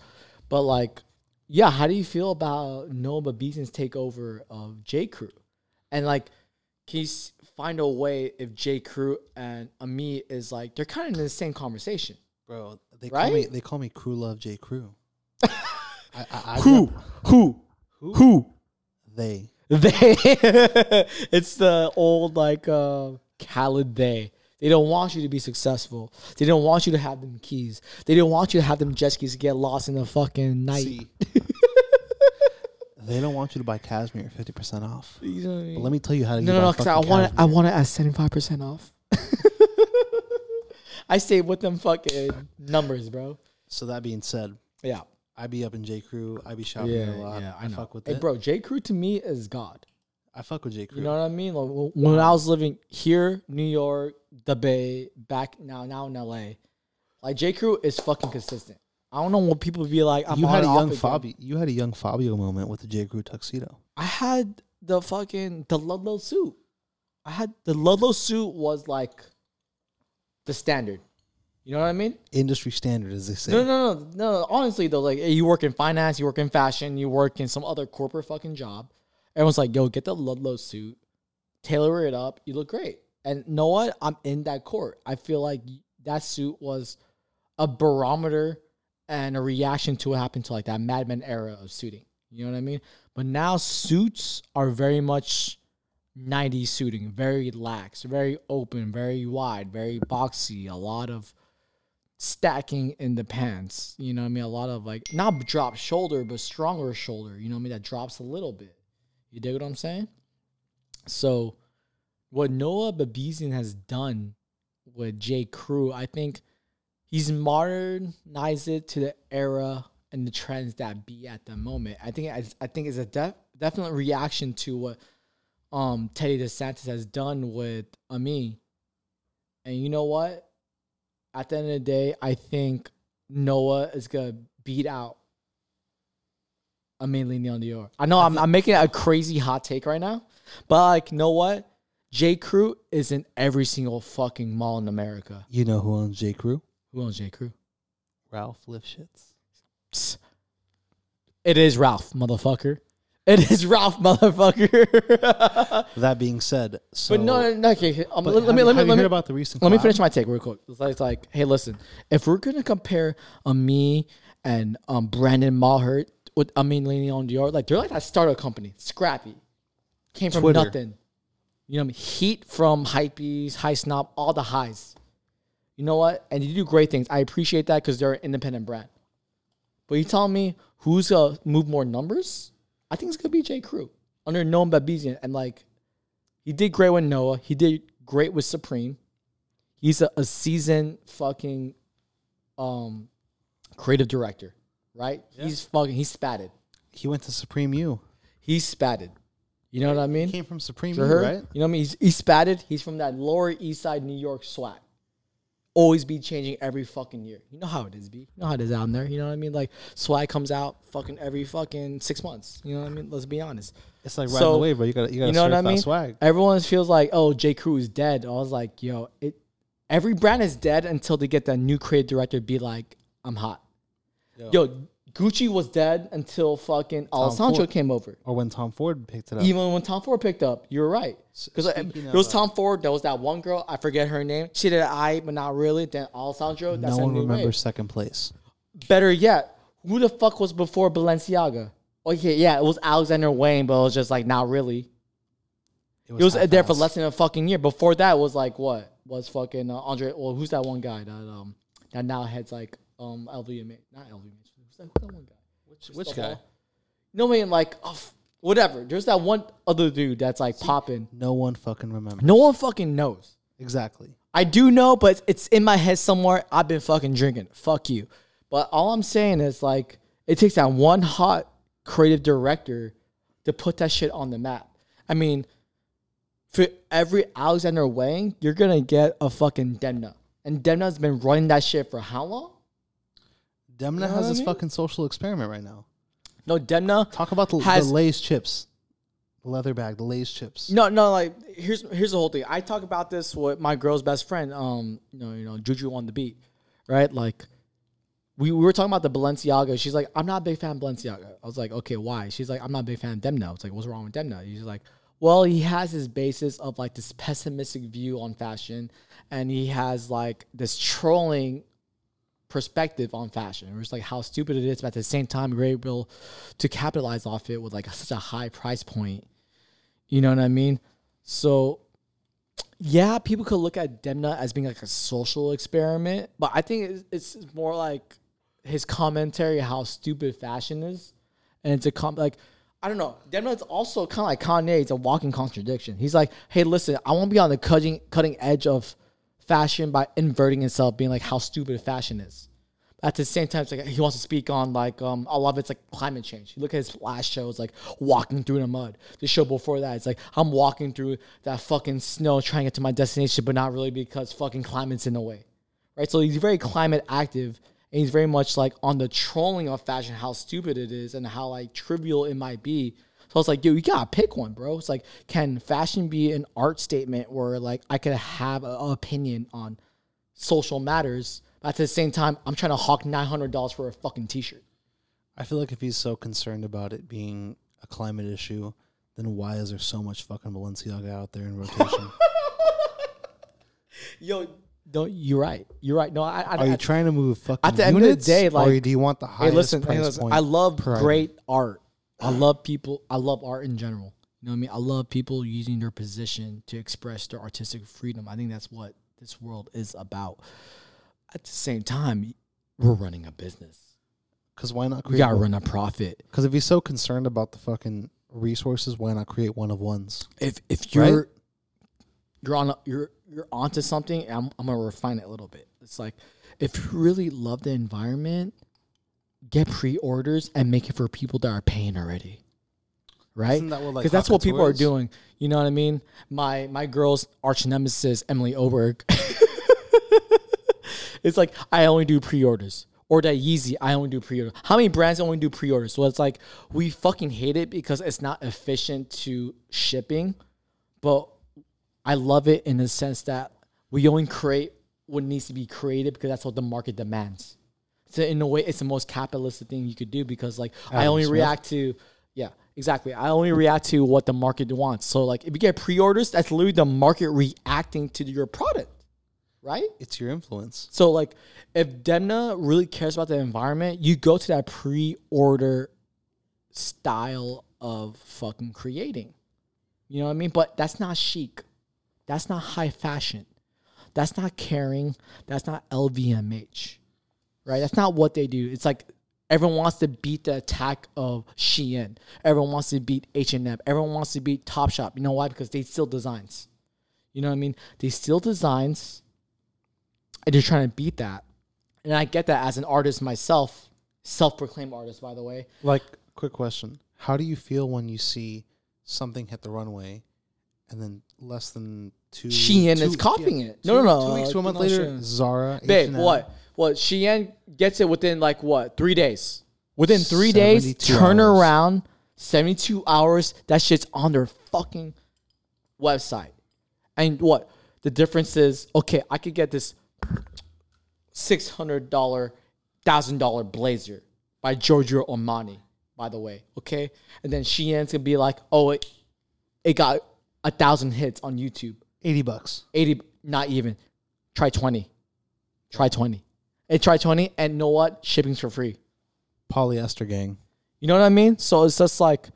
But like, yeah, how do you feel about Noah Babenzien's takeover of J. Crew? And like, can you find a way if J. Crew and Aimé is like they're kind of in the same conversation? bro. They call me. They call me Crew Love J. Crew. I, I, I Who? Who? Who? Who? They. They. it's the old like uh Khaled they. They don't want you to be successful. They don't want you to have them keys. They don't want you to have them jet skis get lost in the fucking night. See. they don't want you to buy cashmere fifty percent off. You know what I mean? But let me tell you how to. no, you no, no, because I want it. I want it at seventy five percent off. I stay with them fucking numbers, bro. So that being said, Yeah, I be up in J. Crew. I be shopping yeah, a lot. yeah. I know. fuck with hey, it. bro, J Crew to me is God. I fuck with J. Crew. You know what I mean? Like wh- when I was living here, New York, the Bay, back now, now in LA, like J Crew is fucking consistent. I don't know what people be like. I'm you had a young. Fabio. You had a young Fabio moment with the J. Crew tuxedo. I had the fucking the Ludlow suit. I had the Ludlow suit was like the standard. You know what I mean? Industry standard, as they say. No, no, no, no. Honestly, though, like you work in finance, you work in fashion, you work in some other corporate fucking job. Everyone's like, "Yo, get the Ludlow suit, tailor it up. You look great." And know what? I'm in that court. I feel like that suit was a barometer and a reaction to what happened to like that Mad Men era of suiting. You know what I mean? But now suits are very much 90s suiting, very lax, very open, very wide, very boxy, a lot of stacking in the pants. You know what I mean? A lot of like not drop shoulder, but stronger shoulder. You know what I mean? That drops a little bit. You dig what I'm saying? So what Noah Babenzien has done with J. Crew, I think he's modernized it to the era and the trends that be at the moment. I think I, I think it's a def, definite reaction to what um Teddy DeSantis has done with Aimé. And you know what? At the end of the day, I think Noah is gonna beat out Aimé Leon Dore. I know I'm, I'm making a crazy hot take right now, but like, know what? J. Crew is in every single fucking mall in America. You know who owns J. Crew? Who owns J. Crew? Ralph Lifshitz. It is Ralph, motherfucker. It is Ralph, motherfucker. That being said, so but no, no, no, okay. Um, let, have me let me let me about the recent. let me finish my take real quick. It's like, it's like, hey, listen, if we're gonna compare Aimé and um Brandon Maher with Aimé Leon Dore, like they're like that startup company, scrappy, came from Twitter. nothing. You know what I mean? Heat from hypebeast, high snob, all the highs. You know what? And you do great things. I appreciate that because they're an independent brand. But you telling me who's gonna move more numbers? I think it's gonna be J. Crew under Noam Babenzien and like He did great with Noah. He did great with Supreme. He's a, a seasoned fucking um creative director, right? He's fucking he's spatted. He went to Supreme U. He's spatted. You know what I mean? He came from Supreme U, right? you know what I mean? He's, he's spatted. He's from that Lower East Side New York swag. Always be changing every fucking year. You know how it is, B. You know how it is out there. You know what I mean? Like swag comes out fucking every fucking six months. You know what I mean? Let's be honest. It's like riding So, the wave, bro. You gotta, you gotta You know what I mean? swag. Everyone feels like, oh, J. Crew is dead. I was like, yo, it. Every brand is dead until they get that new creative director be like, I'm hot. Yo, Gucci was dead until fucking Alessandro Ford. came over. Or when Tom Ford picked it up. Even when Tom Ford picked up, you're right. Because speaking there was uh, Tom Ford, there was that one girl, I forget her name. She did I, but not really. Then Alessandro, that's no one remembers wave. second place. Better yet, who the fuck was before Balenciaga? Okay, yeah, it was Alexander Wang, but it was just like not really. It was there for less than a fucking year. Before that was like what was fucking uh, Andre? Well, who's that one guy that um that now heads like um LVMH? Not LVMH. That, who's that one guy? Which, which guy? hell? No, I mean like oh, f- whatever. There's that one other dude that's like popping. No one fucking remembers. No one fucking knows. Exactly. I do know, but it's in my head somewhere. I've been fucking drinking. Fuck you. But all I'm saying is like it takes that one hot creative director to put that shit on the map. I mean, for every Alexander Wang, you're gonna get a fucking Demna. And Demna's been running that shit for how long? Demna know has what I this mean? fucking social experiment right now. No, Demna. Talk about the, Has- the Lay's chips. The leather bag, the Lay's chips. No, no, like here's here's the whole thing. I talk about this with my girl's best friend, um, you know, you know, Juju on the beat, right? Like we, we were talking about the Balenciaga. She's like, I'm not a big fan of Balenciaga. I was like, okay, why? She's like, I'm not a big fan of Demna. It's like, what's wrong with Demna? He's like, well, he has his basis of like this pessimistic view on fashion, and he has like this trolling perspective on fashion. It's like how stupid it is, but at the same time, you're able to capitalize off it with like such a high price point. You know what I mean? So, yeah, people could look at Demna as being like a social experiment, but I think it's, it's more like his commentary how stupid fashion is, and it's a com like. I don't know. Demna is also kind of like Kanye. It's a walking contradiction. He's like, "Hey, listen, I want to be on the cutting cutting edge of fashion by inverting himself, being like how stupid fashion is." At the same time, it's like he wants to speak on like um a lot of it's like climate change. You look at his last show, it's like walking through the mud. The show before that, it's like I'm walking through that fucking snow trying to get to my destination, but not really because fucking climate's in the way. Right? So he's very climate active and he's very much like on the trolling of fashion, how stupid it is and how like trivial it might be. So it's like, yo, you gotta pick one, bro. It's like, can fashion be an art statement where like I could have an opinion on social matters, but at the same time, I'm trying to hawk nine hundred dollars for a fucking t-shirt. I feel like if he's so concerned about it being a climate issue, then why is there so much fucking Balenciaga out there in rotation? Yo, don't you're right. You're right. No, I, I, Are you I trying to move fucking At the end of the units, day, or like- do you want the hey, highest listen, price hey, listen. point? I love great art. I love people. I love art in general. You know what I mean? I love people using their position to express their artistic freedom. I think that's what this world is about. At the same time, we're running a business. Because why not We create? gotta run a profit. Because if you're so concerned about the fucking resources, why not create one of ones? If if you're you're on a, you're you're onto something, I'm I'm gonna refine it a little bit. It's like if you really love the environment, get pre-orders and make it for people that are paying already. Right? Isn't that like, Because that's what people are doing. You know what I mean? My my girl's arch nemesis, Emily Oberg. it's like I only do pre-orders. Or that Yeezy, I only do pre-orders. How many brands only do pre-orders? So it's like we fucking hate it because it's not efficient to shipping, but I love it in the sense that we only create what needs to be created because that's what the market demands. So in a way, it's the most capitalistic thing you could do because like I only Smith. react to yeah exactly. I only react to what the market wants. So like if you get pre-orders, that's literally the market reacting to your product, right? It's your influence. So like if Demna really cares about the environment, you go to that pre-order style of fucking creating. You know what I mean? But that's not chic. That's not high fashion. That's not caring. That's not LVMH. Right? That's not what they do. It's like Everyone wants to beat the attack of Shein. Everyone wants to beat H&M. Everyone wants to beat Topshop. You know why? Because they steal designs. You know what I mean? They steal designs and they're trying to beat that. And I get that as an artist myself, self-proclaimed artist by the way. Like, quick question: How do you feel when you see something hit the runway, and then less than two Shein two- is copying it. two- No, no, no. Two weeks uh, to a month No, later. Zara, Babe, H&M, what? What? Shein gets it within like what? Three days. Within three days, turn hours. around. Seventy-two hours. That shit's on their fucking website. And what? The difference is okay. I could get this six hundred dollar, thousand dollar blazer by Giorgio Armani. By the way, okay. And then Shein's gonna be like, oh, it, it got a thousand hits on YouTube. eighty bucks. 80 not even try 20 try 20 and try 20 and know what? Shipping's for free. Polyester gang. you know what i mean? So it's just like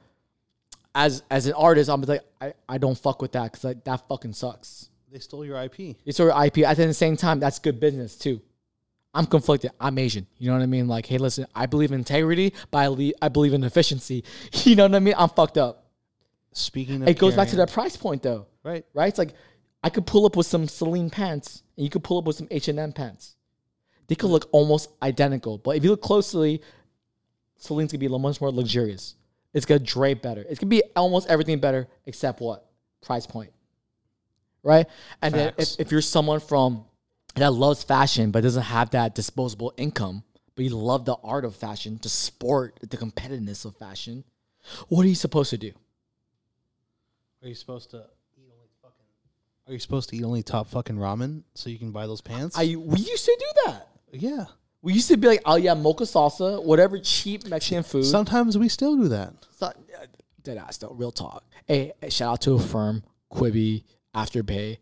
as as an artist i'm like i, I don't fuck with that because like, that fucking sucks. They stole your IP. They stole your ip at the same time that's good business too. I'm conflicted. I'm asian. You know what i mean? Like hey listen i believe in integrity but i, le- I believe in efficiency. You know what i mean? I'm fucked up. Speaking of, it goes back to that price point though. Right. right? It's like I could pull up with some Celine pants, and you could pull up with some H and M pants. They could look almost identical, but if you look closely, Celine's gonna be much more luxurious. It's gonna drape better. It's gonna be almost everything better except what price point, right? And then if, if you're someone from that loves fashion but doesn't have that disposable income, but you love the art of fashion, the sport, the competitiveness of fashion, what are you supposed to do? Are you supposed to eat only fucking? Are you supposed to eat only top fucking ramen so you can buy those pants? I we used to do that. Yeah. We used to be like, oh yeah, mocha salsa, whatever cheap Mexican food. Sometimes we still do that. So- uh, dead ass though, real talk. Hey, hey, shout out to Affirm, Quibi, Afterpay,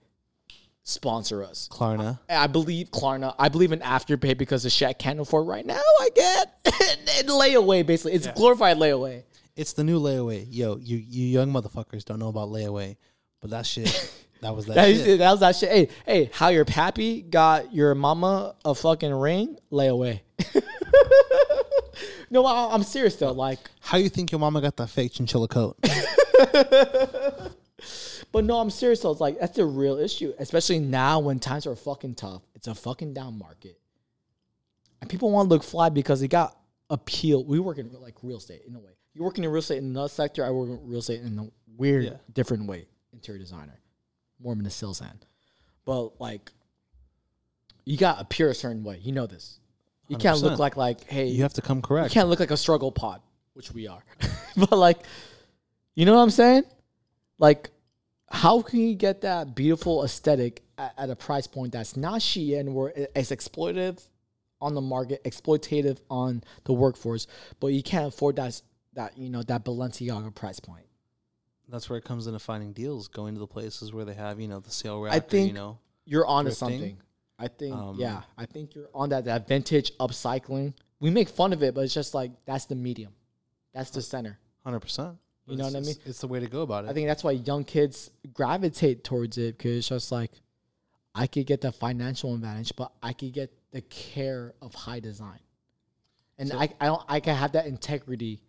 sponsor us. Klarna. I believe Klarna. I believe in Afterpay because the shit I can't afford right now. I get and layaway basically. It's glorified layaway. It's the new layaway. Yo, you you young motherfuckers don't know about layaway, but that shit, that was that, That, shit. that was that shit. Hey, hey, how your pappy got your mama a fucking ring? Lay away. no, I, I'm serious though. Like, How you think your mama got that fake chinchilla coat? But no, I'm serious. though. It's like that's a real issue, especially now when times are fucking tough. It's a fucking down market, and people want to look fly because they got appeal. We work in like real estate in a way. You're working in real estate in another sector. I work in real estate in a weird, Yeah. different way. Interior designer, more in the sales end, but like you got to appear a certain way. You know this. You can't 100%. look like like hey. You have to come correct. You can't look like a struggle pod, which we are. but like, you know what I'm saying? Like, how can you get that beautiful aesthetic at, at a price point that's not Shein, where it- it's exploitative on the market, exploitative on the workforce, but you can't afford that that you know that Balenciaga price point. That's where it comes into finding deals, going to the places where they have, you know, the sale rack. I think- you know, You're onto something. I think, Um, yeah, I think you're on that that vintage upcycling. We make fun of it, but it's just like that's the medium, that's the center. hundred percent. You know what I mean? It's the way to go about it. I think that's why young kids gravitate towards it because it's just like I could get the financial advantage, but I could get the care of high design, and So- I I don't I can have that integrity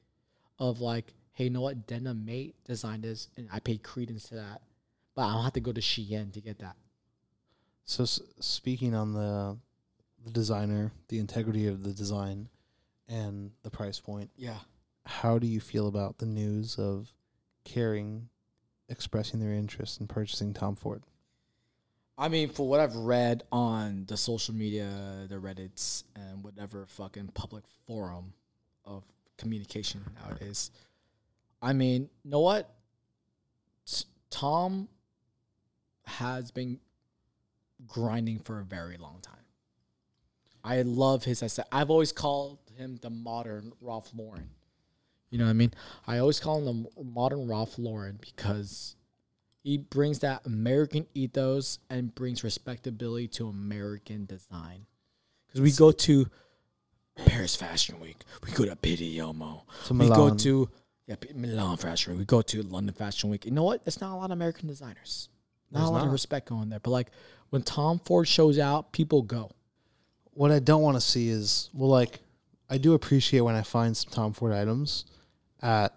of like, hey, you know what, Denim Mate designed this, and I pay credence to that, but I don't have to go to Shein to get that. So s- speaking on the the designer, the integrity of the design, and the price point, Yeah, how do you feel about the news of Kering expressing their interest in purchasing Tom Ford? I mean, for what I've read on the social media, the Reddits, and whatever fucking public forum of communication nowadays, I mean, you know what? Tom has been grinding for a very long time. I love his aesthetic. I've always called him the modern Ralph Lauren. You know what I mean? I always call him the modern Ralph Lauren because he brings that American ethos and brings respectability to American design. Because we go to Paris Fashion Week, we go to Pitti Uomo, we go to yeah, Milan Fashion Week, we go to London Fashion Week. You know what? It's not a lot of American designers. Not There's a lot of respect going there. But like when Tom Ford shows out, people go. What I don't want to see is well, like I do appreciate when I find some Tom Ford items at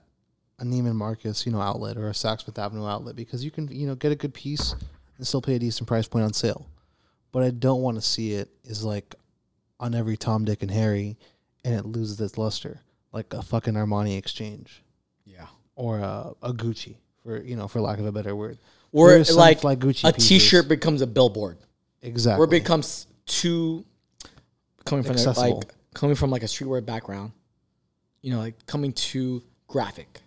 a Neiman Marcus, you know, outlet or a Saks Fifth Avenue outlet because you can, you know, get a good piece and still pay a decent price point on sale. But I don't want to see it is like on every Tom, Dick, and Harry, and it loses its luster, like a fucking Armani exchange Yeah. or a, a Gucci, for you know, for lack of a better word. Or are some like Gucci a pieces. T-shirt becomes a billboard, exactly, or it becomes too coming from Accessible. like coming from like a streetwear background. You know, like coming too graphic.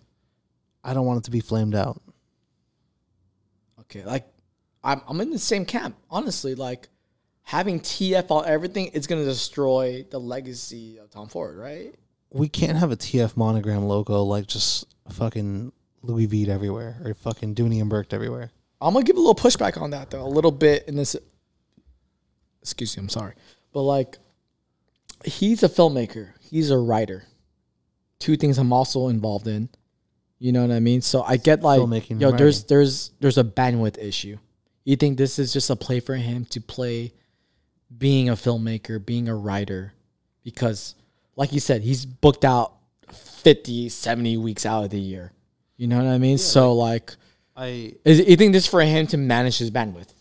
I don't want it to be flamed out. Okay, like I'm I'm in the same camp. Honestly, like having TF on everything, it's gonna destroy the legacy of Tom Ford, right? We can't have a TF monogram logo like just fucking Louis V everywhere or fucking Dooney and Bourke everywhere. I'm gonna give a little pushback on that though, a little bit in this. Excuse me, I'm sorry, but like, he's a filmmaker, he's a writer. Two things I'm also involved in. You know what I mean? So I get like, Filmmaking yo, there's there's there's a bandwidth issue. You think this is just a play for him to play being a filmmaker, being a writer, because like you said, he's booked out 50, 70 weeks out of the year. You know what I mean? so like I is you think this for him to manage his bandwidth?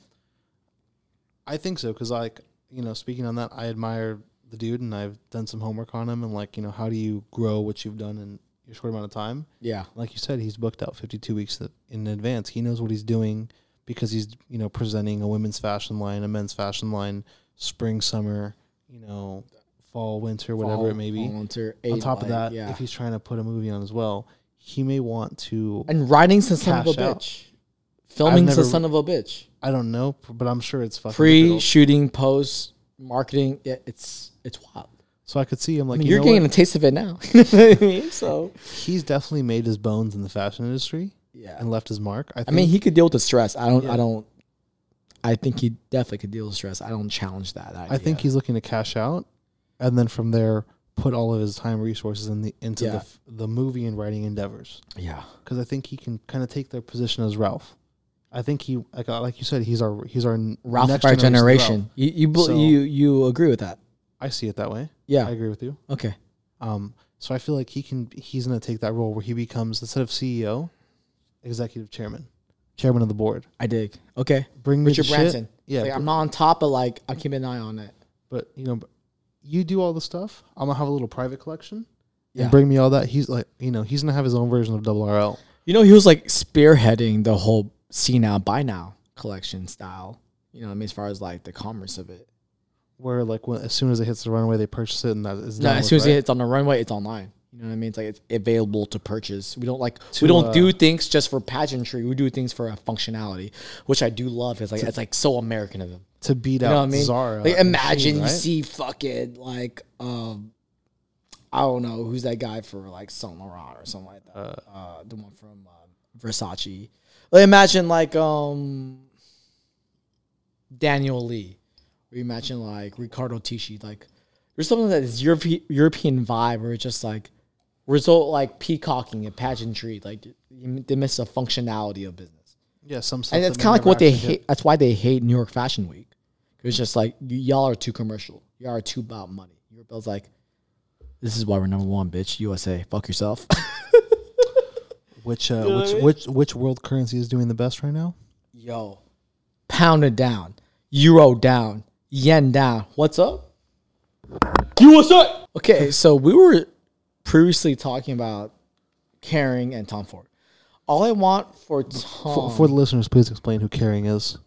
I think so because like you know speaking on that, I admire the dude and I've done some homework on him and like you know how do you grow what you've done in your short amount of time? Yeah. Like you said, he's booked out 52 weeks in advance. He knows what he's doing because he's you know presenting a women's fashion line, a men's fashion line, spring, summer, you know, fall, winter, whatever it may be. Winter, on top of that, yeah. if he's trying to put a movie on as well, he may want to. and writing's the son of a bitch. Filming's the never- son of a bitch. I don't know, but I'm sure it's fucking difficult. Pre-shooting, post marketing, yeah, it's it's wild. So I could see him I like mean, you you're know getting what? a taste of it now. you know what I mean? So he's definitely made his bones in the fashion industry yeah. and left his mark. I, I mean, he could deal with the stress. I don't. Yeah. I don't. I think he definitely could deal with stress. I don't challenge that. I think he's looking to cash out, and then from there put all of his time resources in the into Yeah. the f- the movie and writing endeavors. yeah. Because I think he can kind of take their position as Ralph. I think he like uh, like you said he's our he's our Ralph next of our generation. You you, So- you you agree with that? I see it that way. Yeah, I agree with you. Okay. Um, so I feel like he can he's gonna take that role where he becomes instead of CEO, executive chairman, chairman of the board. I dig. Okay. Bring me Richard the shit. Branson. Yeah, Like, I'm not on top, but like I keep an eye on it. but you know, you do all the stuff. I'm gonna have a little private collection Yeah. and bring me all that. He's like, you know, he's gonna have his own version of Double RL. You know, he was like spearheading the whole see now, buy now collection style. You know I mean? As far as like the commerce of it. Where like when as soon as it hits the runway, they purchase it, and that is No, as soon as right? it's on the runway, it's online. You know what I mean? It's like it's available to purchase. We don't like To, we don't uh, do things just for pageantry. We do things for a functionality, which I do love. It's like it's like so American of him. To beat You out know what I mean? Zara. Like imagine you right? see fucking like um I don't know who's that guy for like Saint Laurent or something like that. Uh, Uh, the one from uh, Versace. Like imagine like um Daniel Lee. Or imagine like Riccardo Tisci. Like there's something that is Europe- European vibe or just like we're like peacocking and pageantry. Like they miss the functionality of business yeah, some stuff and that it's kind of like what they actually hit. hate. That's why they hate New York Fashion Week. It's just like y'all are too commercial. Y'all are too about money. Europe was like, this is why we're number one, bitch. USA, fuck yourself. Which uh, know which I mean? which which world currency is doing the best right now? Yo, pound it down, euro down, yen down. What's up? USA. Okay, so we were previously talking about Kering and Tom Ford. All I want for Tom For, for the listeners, please explain who Kering is.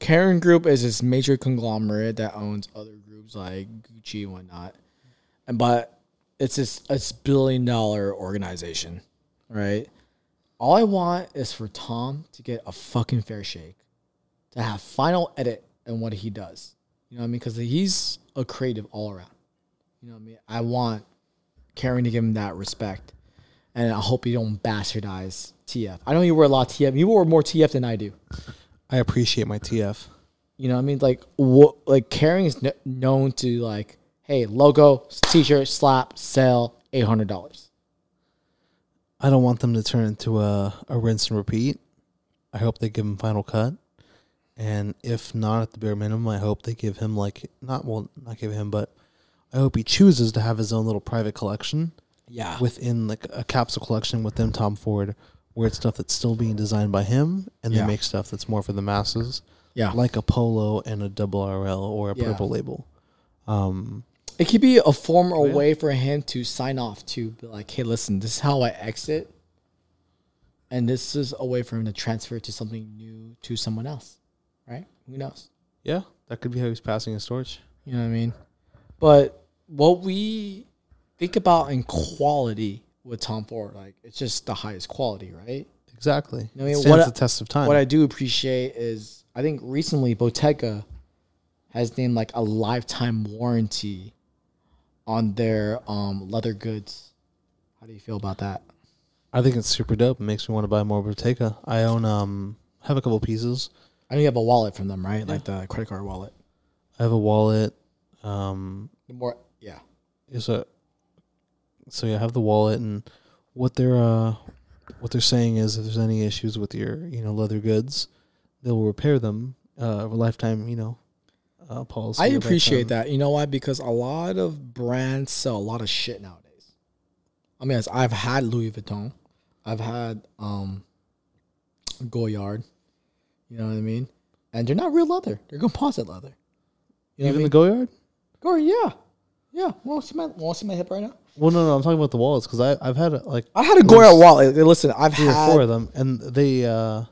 Kering Group is this major conglomerate that owns other groups like Gucci and whatnot, and but it's this it's billion dollar organization, right? All I want is for Tom to get a fucking fair shake, to have final edit in what he does. You know what I mean? Because he's a creative all around. You know what I mean? I want Karen to give him that respect, and I hope you don't bastardize TF. I know you wear a lot of TF. You wear more TF than I do. I appreciate my TF. You know what I mean? Like what like Kering is kn- known to like, hey, logo, t-shirt, slap, sell, eight hundred dollars. I don't want them to turn into a, a rinse and repeat. I hope they give him final cut. And if not at the bare minimum, I hope they give him like not well not give him, but I hope he chooses to have his own little private collection Yeah. within like a capsule collection within Tom Ford, where it's stuff that's still being designed by him, and Yeah. they make stuff that's more for the masses, yeah. like a polo and a double RL or a Yeah. purple label. Um, It could be a form or way for him to sign off to be like, hey, listen, this is how I exit. And this is a way for him to transfer to something new to someone else. Right? Who knows? yeah, that could be how he's passing his torch. You know what I mean? But what we think about in quality with Tom Ford, like it's just the highest quality, right? Exactly. I mean, it what stands I- the test of time. What I do appreciate is I think recently Bottega has named like a lifetime warranty on their um leather goods. How do you feel about that? I think it's super dope. It makes me want to buy more Bottega. I own um have a couple pieces. I know you have a wallet from them, right? Like the credit card wallet. I have a wallet. Um The more, yeah, is a so yeah, I have the wallet and what they're uh what they're saying is if there's any issues with your, you know, leather goods, they'll repair them. Uh a lifetime, you know, uh policy. I appreciate that. You know why? Because a lot of brands sell a lot of shit nowadays. I mean, I've had Louis Vuitton, I've had um Goyard. You know what I mean? And they're not real leather; they're composite leather. You know Even the I mean? Goyard? Goyard, yeah, yeah. Want to see my want to see my hip right now? Well, no, no, I'm talking about the wallets because I I've had like I had a least wallet. Listen, I've three or four of them, and they uh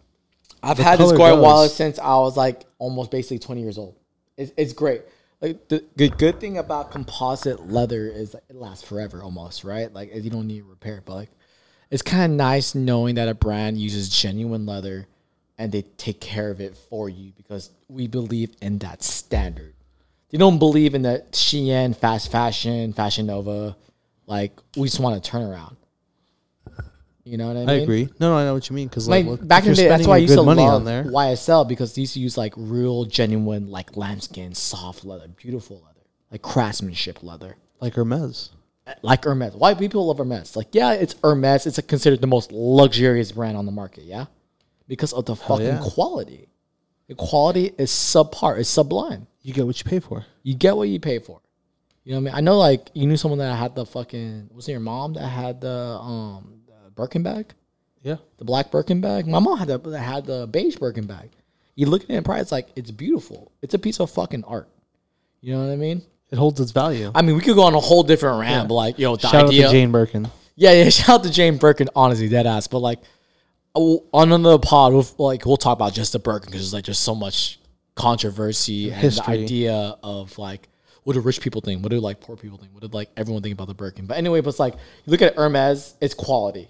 I've the had this goes. wallet since I was like almost basically 20 years old. It's, it's great. Like the, the good thing about composite leather is it lasts forever almost, right? Like you don't need repair, but like it's kind of nice knowing that a brand uses genuine leather and they take care of it for you because we believe in that standard. They don't believe in the Shein, fast fashion, Fashion Nova. Like we just want a turnaround. You know what I mean? I agree. No, no, I know what you mean because Like like, back in the day, that's why I used to money love on there. YSL because they used to use like real, genuine, like lambskin, soft leather, beautiful leather, like craftsmanship leather, like Hermes. Eh, like Hermes. Why people love Hermes? Like, yeah, it's Hermes. It's considered the most luxurious brand on the market. Yeah, because of the fucking yeah. quality. The quality is subpar. It's sublime. You get what you pay for. You get what you pay for. You know what I mean? I know, like you knew someone that had the fucking. Was it your mom that had the um the Birkin bag? Yeah. the black Birkin bag. My mom had the had the beige Birkin bag. You look at it in pride, it's like it's beautiful. It's a piece of fucking art. You know what I mean? It holds its value. I mean, we could go on a whole different rant, but like, yo, the Shout idea. out to Jane Birkin. Yeah, yeah. Shout out to Jane Birkin. Honestly, dead ass. But like, on another pod, we'll, like we'll talk about just the Birkin because there's like just so much controversy and the idea of like what do rich people think? What do like poor people think? What did like everyone think about the Birkin? But anyway, but it's like you look at Hermes, it's quality,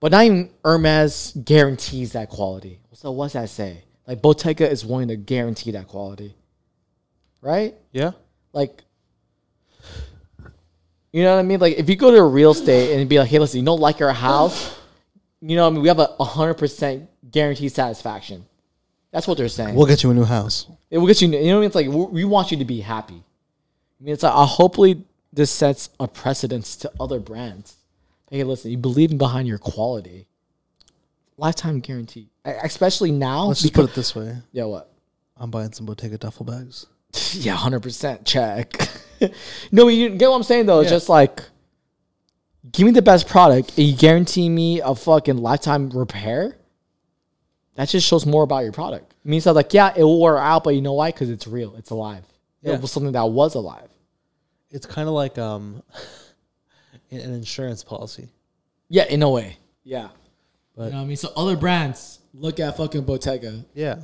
but not even Hermes guarantees that quality. So what's that say? Like Bottega is willing to guarantee that quality, right? Yeah. Like, you know what I mean? Like, if you go to a real estate and be like, hey, listen, you don't like your house, you know what I mean? We have a 100% guaranteed satisfaction. That's what they're saying. We'll get you a new house. it will get you, you know what I mean? It's like, we want you to be happy. I mean, it's like, uh, hopefully this sets a precedence to other brands. Hey, listen, you believe in behind your quality. Lifetime guarantee. Especially now. Let's just put it this way. yeah, what? I'm buying some Bottega duffel bags. Yeah, hundred percent check. no, you get what I'm saying though. It's just like, give me the best product, and you guarantee me a fucking lifetime repair. That just shows more about your product. It means that like, yeah, it will wear out, but you know why? Because it's real. It's alive. Yeah. It was something that was alive. It's kind of like um, an an insurance policy. Yeah, in a way. Yeah. But- you know what I mean? So other brands look at fucking Bottega. Yeah.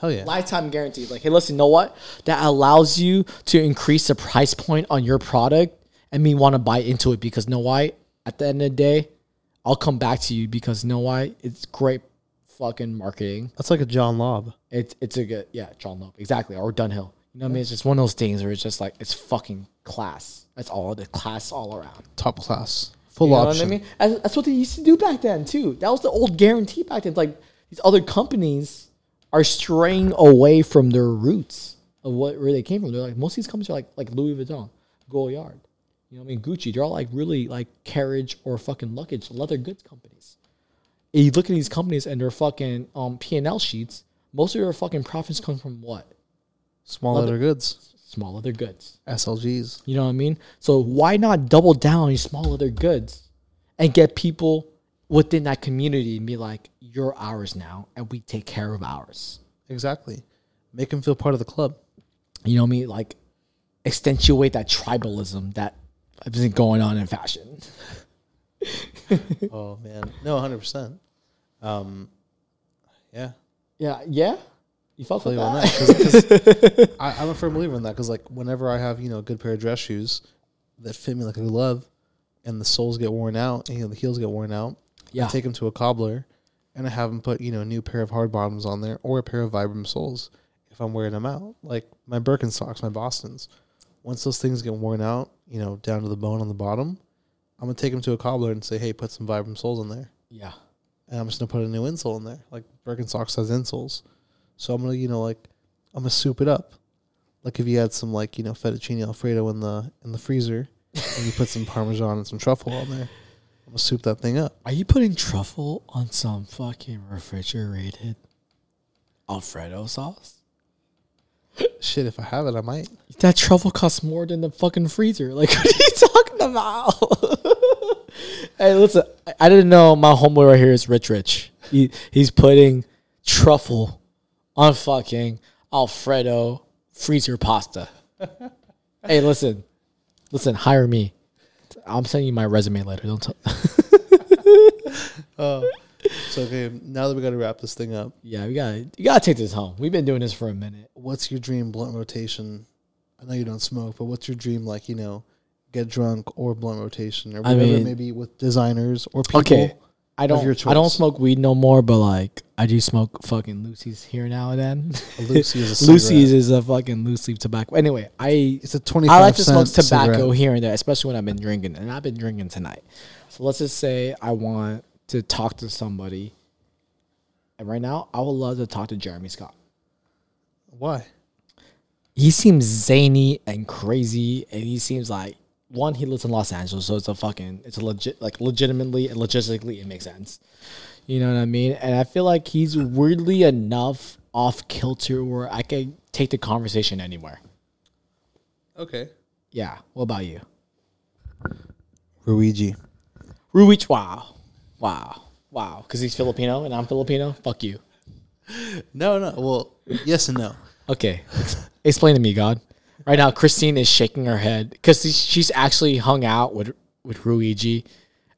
Hell yeah. lifetime guaranteed. Like, hey, listen, you know what? That allows you to increase the price point on your product and me want to buy into it because you know why? At the end of the day, I'll come back to you because you know why? It's great fucking marketing. That's like a John Lobb. It's it's a good yeah, John Lobb. Exactly. Or Dunhill. You know what I mean? It's just one of those things where it's just like it's fucking class. That's all the class all around. Top class. Full You know option. what I mean? That's, that's what they used to do back then too. That was the old guarantee back then. It's like these other companies are straying away from their roots of what where they came from. They're like most of these companies are like like Louis Vuitton, Goyard, you know what I mean, Gucci. They're all like really like carriage or fucking luggage leather goods companies. And you look at these companies and their fucking um P and L sheets. Most of their fucking profits come from what? Small Leather- leather goods. small leather goods. SLGs. You know what I mean? So why not double down on your small leather goods and get people within that community and be like, you're ours now, and we take care of ours. Exactly. Make them feel part of the club. You know what I mean? Like accentuate that tribalism that been going on in fashion. oh man, no, hundred percent. Um, yeah, Yeah, yeah. You fuck with you on that. that. 'Cause- 'cause I, I'm a firm believer in that because, like, whenever I have you know a good pair of dress shoes that fit me like a glove, and the soles get worn out, and you know the heels get worn out, Yeah. I take them to a cobbler, and I have them put you know a new pair of hard bottoms on there or a pair of Vibram soles if I'm wearing them out. Like my Birkenstocks, my Boston's. Once those things get worn out, you know, down to the bone on the bottom, I'm gonna take them to a cobbler and say, hey, put some Vibram soles in there yeah. and I'm just gonna put a new insole in there. Like Birkenstocks has insoles, so I'm gonna you know like I'm gonna soup it up. Like if you had some like you know fettuccine alfredo in the in the freezer, and you put some parmesan and some truffle on there, I'm gonna soup that thing up. Are you putting truffle on some fucking refrigerated Alfredo sauce? Shit, if I have it, I might. That truffle costs more than the fucking freezer. Like, what are you talking about? hey, listen, I- I didn't know my homeboy right here is rich, rich. He he's putting truffle on fucking Alfredo freezer pasta. hey, listen, listen, hire me. I'm sending you my resume later. Don't tell. Oh, so okay. Now that we got to wrap this thing up, yeah, we gotta you gotta take this home. We've been doing this for a minute. what's your dream blunt rotation? I know you don't smoke, but what's your dream like? You know, get drunk or blunt rotation or I whatever. mean- maybe with designers or people. Okay. I don't. your I don't smoke weed no more, but like I do smoke fucking Lucy's here now and then. Lucy is a Lucy's is a fucking loose leaf tobacco. Anyway, I It's a twenty. I like to smoke tobacco here and there, especially when I've been drinking, and I've been drinking tonight. So let's just say I want to talk to somebody, and right now I would love to talk to Jeremy Scott. Why? He seems zany and crazy, and he seems like one. He lives in Los Angeles, so it's a fucking it's a legit like legitimately and logistically it makes sense. You know what I mean? And I feel like he's weirdly enough off kilter where I can take the conversation anywhere. Okay. Yeah. What about you? Rhuigi. Ruich, wow. Wow. Wow. Because he's Filipino and I'm Filipino? Fuck you. No, no. Well, yes and no. Okay. Explain to me, God. Right now, Christine is shaking her head because she's actually hung out with, with Rhuigi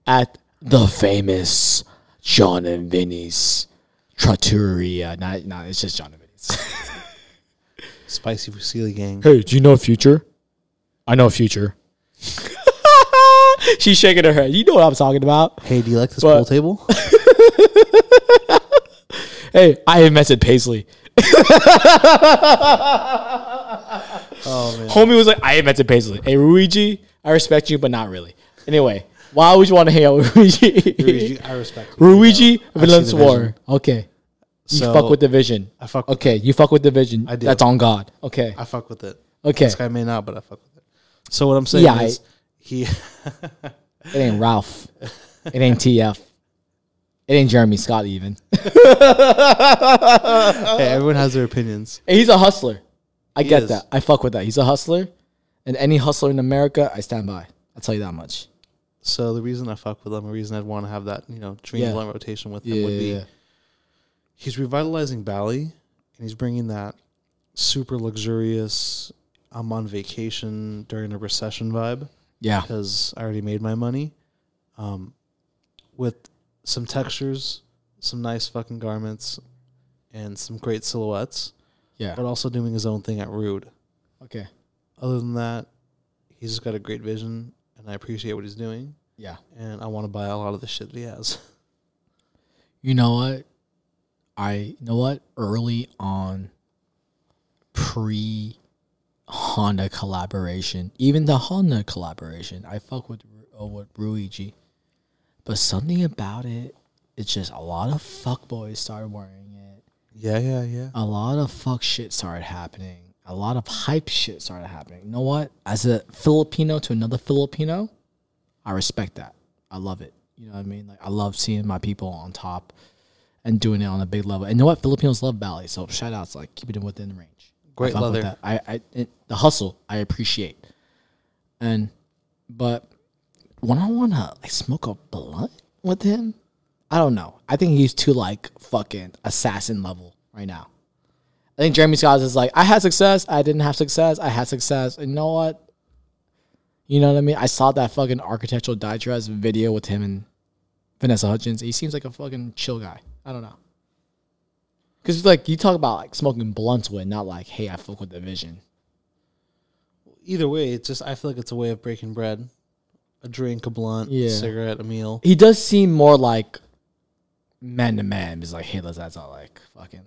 at the famous John and Vinny's Trattoria. Not, not, it's just John and Vinny's. Spicy Fusilli gang. hey, do you know Future? I know Future. she's shaking her head. You know what I'm talking about. Hey, do you like this But- pool table? Hey, I invented Paisley. oh man. Homie was like, I invented Paisley. Hey, Rhuigi, I respect you, but not really. Anyway, why would you want to hang out with Rhuigi? Rhuigi, I respect you. Rhuigi, I see Villains War. Okay. You So, fuck with the vision. I fuck. With, Okay, you fuck with the vision. I do. That's on God. Okay. I fuck with it. Okay. This guy may not, but I fuck with it. So what I'm saying Yeah, is, he. It ain't Ralph. It ain't TF. It ain't Jeremy Scott even. hey, everyone has their opinions. Hey, he's a hustler. I He get is. that. I fuck with that. He's a hustler. And any hustler in America, I stand by. I'll tell you that much. So the reason I fuck with him, the reason I'd want to have that, you know, dream Yeah. blunt rotation with him would be he's revitalizing Bally and he's bringing that super luxurious I'm on vacation during a recession vibe Yeah. because I already made my money um, with some textures, some nice fucking garments, and some great silhouettes, Yeah. but also doing his own thing at Rhude. Okay. Other than that, he's just got a great vision and I appreciate what he's doing Yeah. and I want to buy a lot of the shit that he has. You know what? I you know what? Early on, pre Honda collaboration, even the Honda collaboration, I fuck with uh, with Rhuigi, but something about it, it's just a lot of fuck boys started wearing it. Yeah, yeah, yeah. A lot of fuck shit started happening. A lot of hype shit started happening. You know what? As a Filipino to another Filipino, I respect that. I love it. You know what I mean? Like I love seeing my people on top and doing it on a big level. And you know what? Filipinos love ballet, so shout outs like keeping it within range. Great leather. that. I, I it, the hustle I appreciate, and but when I want to like smoke a blunt with him, I don't know. I think he's too like fucking assassin level right now. I think Jeremy Scott is like, I had success, I didn't have success, I had success, and you know what? You know what I mean? I saw that fucking architectural digest video with him and Vanessa Hudgens. He seems like a fucking chill guy. I don't know. Cause like you talk about like smoking blunts with, not like, hey, I fuck with the vision. Either way, it's just I feel like it's a way of breaking bread. A drink, a blunt, Yeah. a cigarette, a meal. He does seem more like man to man. He's like, hey, let's that's all like fucking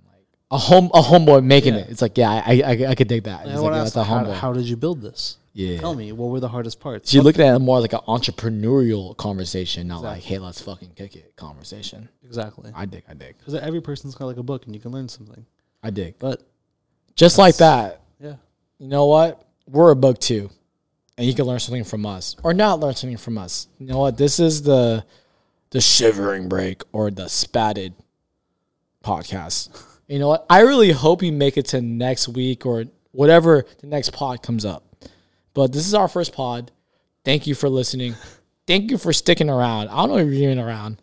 a home a homeboy making Yeah. it. It's like, yeah, I I, I could dig that. I like, want to yeah, ask, that's a how, homeboy. how did you build this? yeah. Tell me, what were the hardest parts? So you're What- looking at it more like an entrepreneurial conversation, not like, hey, let's fucking kick it conversation. exactly. I dig, I dig, Because every person's got like a book and you can learn something. I dig. But Just like that, yeah, you know what? We're a book too. And you can learn something from us. Or not learn something from us. You know what? This is the the shivering break or the spatted podcast. You know what? I really hope you make it to next week or whatever the next pod comes up. But this is our first pod. Thank you for listening. Thank you for sticking around. I don't know if you're even around.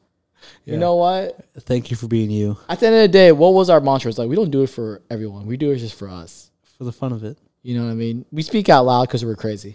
You know what? thank you for being you At the end of the day, what was our mantra? It's like we don't do it for everyone. We do it just for us. for the fun of it. You know what I mean? We speak out loud because we're crazy.